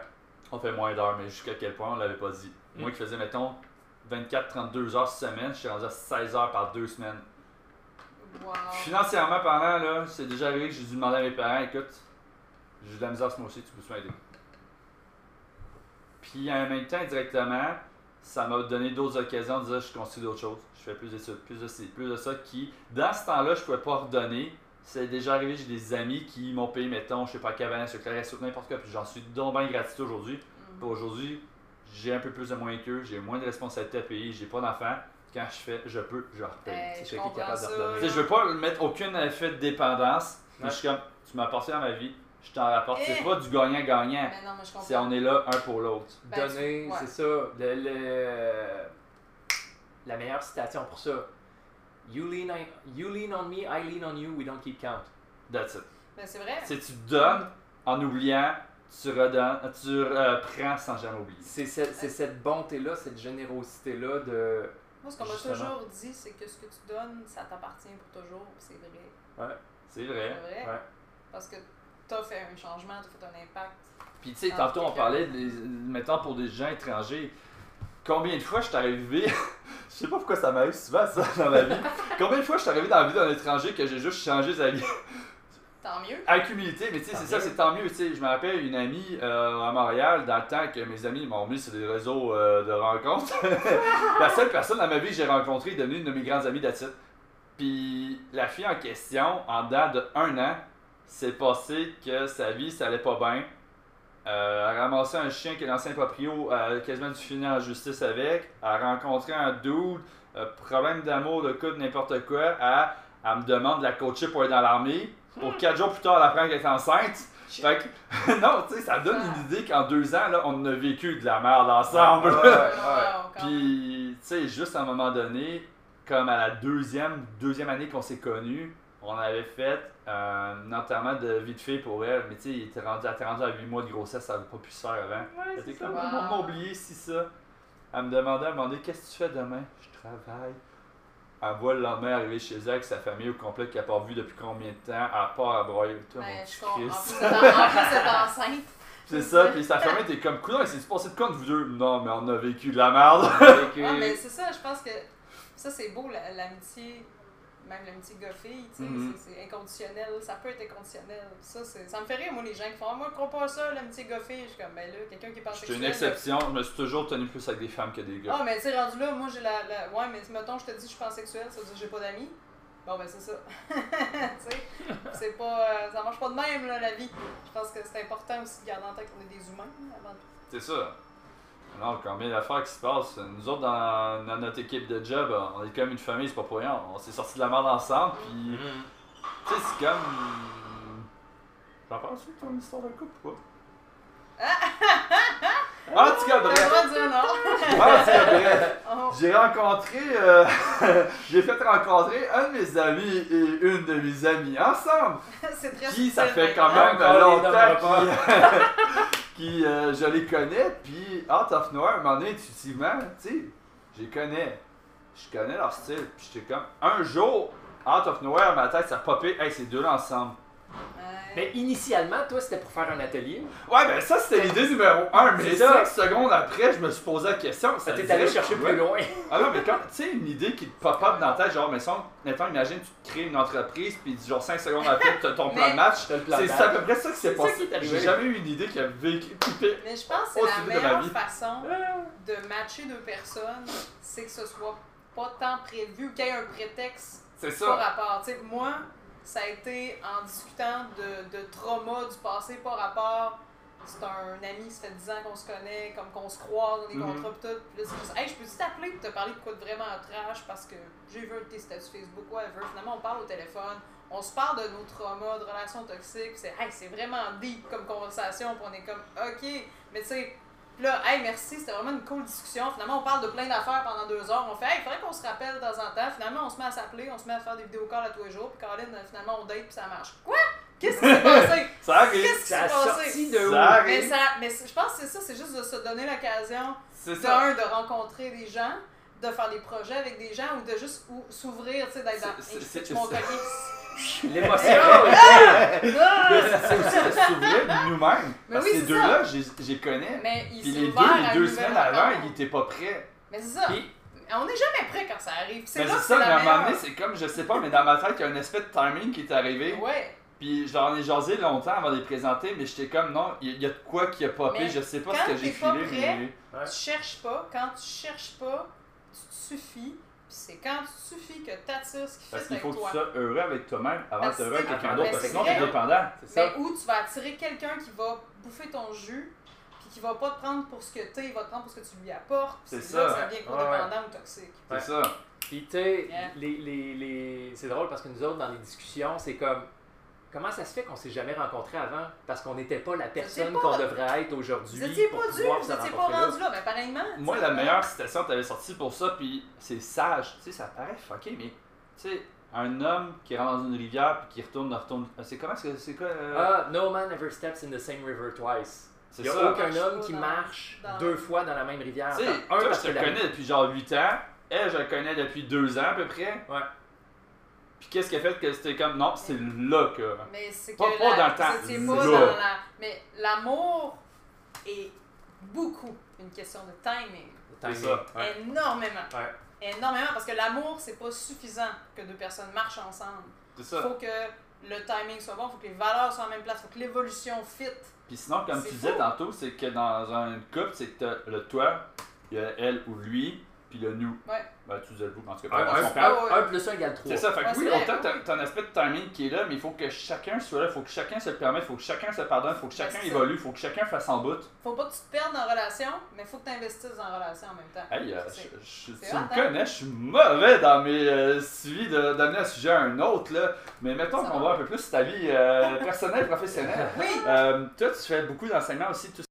On fait moins d'heures, mais jusqu'à quel point on l'avait pas dit. Moi qui faisais, mettons, 24-32 heures semaine, je suis rendu à 16 heures par deux semaines. Wow. Financièrement parlant, là, c'est déjà arrivé que j'ai dû demander à mes parents, écoute, j'ai de la misère ce mois-ci, tu peux m'aider? Puis en même temps, directement, ça m'a donné d'autres occasions de dire je construis d'autres choses. Je fais plus d'études, plus de ci, plus de ça qui, dans ce temps-là, je pouvais pas redonner. C'est déjà arrivé, j'ai des amis qui m'ont payé, mettons, je sais pas, Cabanet, sur sur n'importe quoi, puis j'en suis donc bien gratitude aujourd'hui. Puis aujourd'hui, j'ai un peu plus de moyens qu'eux, j'ai moins de responsabilités à payer, j'ai pas d'enfants. Quand je fais, je peux, je repaye. Hey, C'est je ça qui est de redonner. je veux pas mettre aucun effet de dépendance. Ouais. Je suis comme, tu m'as apporté dans ma vie, je t'en rapporte. Eh. C'est pas du gagnant-gagnant. Je comprends. C'est on est là un pour l'autre. Ben, tu- Donner, ouais. c'est ça. Le, le- la meilleure citation pour ça. You lean, on, you lean on me, I lean on you, we don't keep count. That's it. Ben, c'est vrai. Si tu donnes en oubliant, tu redonnes, tu euh, prends sans jamais oublier. C'est cette, c'est cette bonté-là, cette générosité-là de. Moi, ce qu'on m'a toujours dit, c'est que ce que tu donnes, ça t'appartient pour toujours. C'est vrai. C'est C'est vrai. vrai? Ouais. Parce que t'as fait un changement, t'as fait un impact. Puis tu sais, tantôt on parlait, de, mettons pour des gens étrangers, combien de fois je suis arrivé, je sais pas pourquoi ça m'arrive souvent ça dans ma vie, combien de fois je suis arrivé dans la vie d'un étranger que j'ai juste changé sa vie? Tant mieux. avec humilité, mais tu sais, c'est ça, c'est tant mieux, tu sais, je me rappelle une amie euh, à Montréal, dans le temps que mes amis m'ont mis sur des réseaux euh, de rencontres, la seule personne dans ma vie que j'ai rencontrée est devenue une de mes grandes amies d'Atit. Puis la fille en question, en dedans de un an, s'est passé que sa vie, ça allait pas bien. Euh, elle a ramassé un chien que l'ancien proprio a quasiment dû finir en justice avec. Elle a rencontré un dude, euh, problème d'amour, de couple, n'importe quoi. Elle, elle me demande de la coacher pour aller dans l'armée. Pour quatre jours plus tard, elle apprend qu'elle est enceinte. Fait que, non, tu sais, ça donne une idée qu'en deux ans, là, on a vécu de la merde ensemble. Ouais, ouais. Puis, tu sais, juste à un moment donné, comme à la deuxième, deuxième année qu'on s'est connus, on avait fait euh, un enterrement de vie de fille pour elle. Mais tu sais, il était rendu, elle était rendu à 8 mois de grossesse, ça n'avait pas pu se faire avant. Elle était comme, Wow. on m'a oublié si ça. Elle me demandait, elle me demandait, qu'est-ce que tu fais demain? Je travaille. Elle voit le lendemain arriver chez elle avec sa famille au complet qu'elle n'a pas vu depuis combien de temps, à part à broyer. Toi, Ben, mon petit Christ. en plus enceinte. C'est ça, puis sa famille était comme, coudonc, c'est passé de quoi de vous deux? Non, mais on a vécu de la merde. Vécu. Ah, mais c'est ça, je pense que ça, c'est beau, la- l'amitié, même l'amitié gars-fille, tu sais, Mhm. c'est c'est inconditionnel, ça peut être inconditionnel. Ça, c'est- ça me fait rire, moi, les gens qui font Ah, Moi, je crois pas ça, l'amitié gars-fille. Je suis comme, ben là, quelqu'un qui est Je pansexuel. suis une exception, je me suis toujours tenu plus avec des femmes que des gars. Ah, mais tu sais, rendu là, moi, j'ai la, la- Ouais, mais mettons, je te dis, je suis pansexuel, ça veut dire que j'ai pas d'amis. Bon, ben, c'est ça. tu sais, c'est pas. euh, ça marche pas de même, là, la vie. Je pense que c'est important aussi de garder en tête qu'on est des humains, avant tout. C'est ça. Non, combien d'affaires qui se passent. Nous autres, dans, dans notre équipe de job, on est comme une famille, c'est pas pour rien. On s'est sortis de la merde ensemble, puis. Tu sais, c'est comme. J'en parle-tu de ton histoire de couple ou pas? En tout cas, bref. droit de dire non. En tout cas, bref. Oh. J'ai rencontré. euh, J'ai fait rencontrer un de mes amis et une de mes amies ensemble. C'est très Qui, ça fait quand même les longtemps qui, euh, je les connais. Puis, Out of Nowhere, à un intuitivement, tu sais, je les connais. Je connais leur style. Puis, j'étais comme. Un jour, Out of Nowhere, ma tête, ça a popé. Hey, ces deux-là ensemble. Mais initialement, toi, c'était pour faire un atelier. Ouais, ben ça, c'était l'idée numéro un. Mais ça. cinq secondes après, je me suis posé la question. Ça T'es allé chercher plus loin. Ah non, mais quand, tu sais, une idée qui te pop-up dans la tête, genre, mais sans, mettons, imagine, tu te crées une entreprise, puis genre 5 secondes après, tu as ton plan de match. C'est à peu près ça qui s'est C'est ça passé. qui est arrivé. J'ai jamais eu une idée qui a vécu. Mais je pense que c'est la de ma meilleure façon de matcher deux personnes, c'est que ce soit pas tant prévu, qu'il y ait un prétexte C'est par ça. rapport. Tu sais, moi, ça a été en discutant de, de trauma du passé par rapport. C'est un ami, ça fait 10 ans qu'on se connaît, comme qu'on se croise dans des Mhm. contrats pis tout. Puis là, c'est juste, hey, je peux-tu t'appeler pour te parler de quoi de vraiment trash parce que j'ai vu tes statuts Facebook, whatever. Finalement, on parle au téléphone, on se parle de nos traumas, de relations toxiques. pis C'est, hey, c'est vraiment deep comme conversation, puis on est comme, ok. Mais tu sais, Puis là, hey, merci, c'était vraiment une cool discussion. Finalement, on parle de plein d'affaires pendant deux heures. On fait, hey, il faudrait qu'on se rappelle de temps en temps. Finalement, on se met à s'appeler, on se met à faire des vidéocalls à tous les jours. Puis Caroline, euh, finalement, on date, puis ça marche. Quoi? Qu'est-ce qui s'est passé? Ça arrive. Qu'est-ce qui Ça s'est passé? sorti de où? Ça Mais, ça, mais je pense que c'est ça, c'est juste de se donner l'occasion, C'est de ça. un, de rencontrer des gens, de faire des projets avec des gens, ou de juste ou- s'ouvrir, tu sais, d'être dans. Mon. L'émotion! Ah! Mais c'est- aussi de s'ouvrir nous-mêmes. Mais Parce oui, que ces deux-là, je les connais. Mais il Puis les deux, les deux semaines avant, ils étaient pas prêts. Mais c'est ça. Puis- On n'est jamais prêt quand ça arrive. C'est Mais là c'est que ça, c'est mais à un moment donné, c'est comme, je sais pas, mais dans ma tête, il y a un aspect de timing qui est arrivé. Ouais. Puis j'en ai jasé longtemps avant de les présenter, mais j'étais comme, non, il y, a- de quoi qui a popé, Mais je sais pas quand ce que j'ai filé. Ouais. Tu cherches pas. Quand tu cherches pas, tu te suffis. Puis c'est quand tu te suffis que t'attires ce qui Parce fait qu'il faut avec que toi. tu sois heureux avec toi-même avant Parce d'être heureux avec que- quelqu'un d'autre, parce que sinon t'es vrai. dépendant. C'est ça? Mais où tu vas attirer quelqu'un qui va bouffer ton jus, puis qui va pas te prendre pour ce que t'es, il va te prendre pour ce que tu lui apportes. puis C'est là ça. que ça devient Ouais, codépendant ou toxique. C'est Ouais. ça. Puis, tu sais, Yeah. les, les, les... c'est drôle parce que nous autres, dans les discussions, c'est comme. Comment ça se fait qu'on s'est jamais rencontrés avant? Parce qu'on n'était pas la personne qu'on devrait être aujourd'hui. Vous étiez pour pas dû, vous se étiez pas rendu là. Mais pareillement. Moi, la meilleure citation t'avais sortie pour ça, puis c'est sage. Tu sais, ça paraît fucké, mais tu sais, un homme qui rentre dans une rivière puis qui retourne, retourne. C'est comment c'est c'est quoi euh, Ah, no man ever steps in the same river twice. C'est Il n'y a ça. aucun homme qui marche dans- deux fois dans la même rivière. Tu sais, un, je te connais depuis genre 8 ans. Elle, je la connais depuis 2 ans à peu près. Ouais. Puis qu'est-ce qui a fait que c'était comme. Non, c'est là que. Mais c'est que. Pas- la- dans le temps, c'est- là. pas dans la. Mais l'amour est beaucoup une question de timing. Timing. C'est ça. Ouais. Énormément. Ouais. Énormément. Parce que l'amour, c'est pas suffisant que deux personnes marchent ensemble. C'est Il ça. faut que le timing soit bon, il faut que les valeurs soient en même place, il faut que l'évolution fit. Puis sinon, comme tu disais tantôt, c'est que dans un couple, c'est que t'as le toi, il y a elle ou lui, puis le nous. Ouais. Ben, tu disais le vous, en tout cas. Un, un-. Ah un- un plus un égale trois. C'est ça, fait que Ouais, oui, autant t'as un aspect de timing qui est là, mais il faut que chacun soit là, il faut que chacun se le permette, il faut que chacun se pardonne, il faut que chacun c'est ça. évolue, il faut que chacun fasse en bout. Faut pas que tu te perdes en relation, mais faut que tu investisses en relation en même temps. Hey, euh, je- tu me hein? connais, je suis mauvais dans mes euh, suivis de- d'amener un sujet à un autre, là. Mais mettons qu'on va. voit un peu plus ta vie euh, personnelle, professionnelle. Oui! Euh, toi, tu fais beaucoup d'enseignement aussi, tout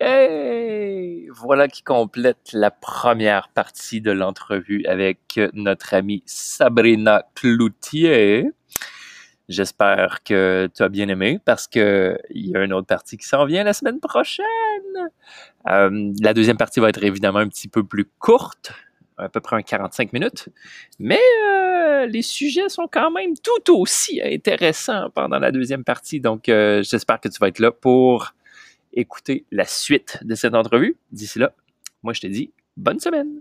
Hey! Voilà qui complète la première partie de l'entrevue avec notre amie Sabrina Cloutier. J'espère que tu as bien aimé parce que il y a une autre partie qui s'en vient la semaine prochaine. Euh, la deuxième partie va être évidemment un petit peu plus courte, à peu près un 45 minutes, mais euh, les sujets sont quand même tout aussi intéressants pendant la deuxième partie. Donc, euh, j'espère que tu vas être là pour écouter la suite de cette entrevue. D'ici là, moi je te dis bonne semaine.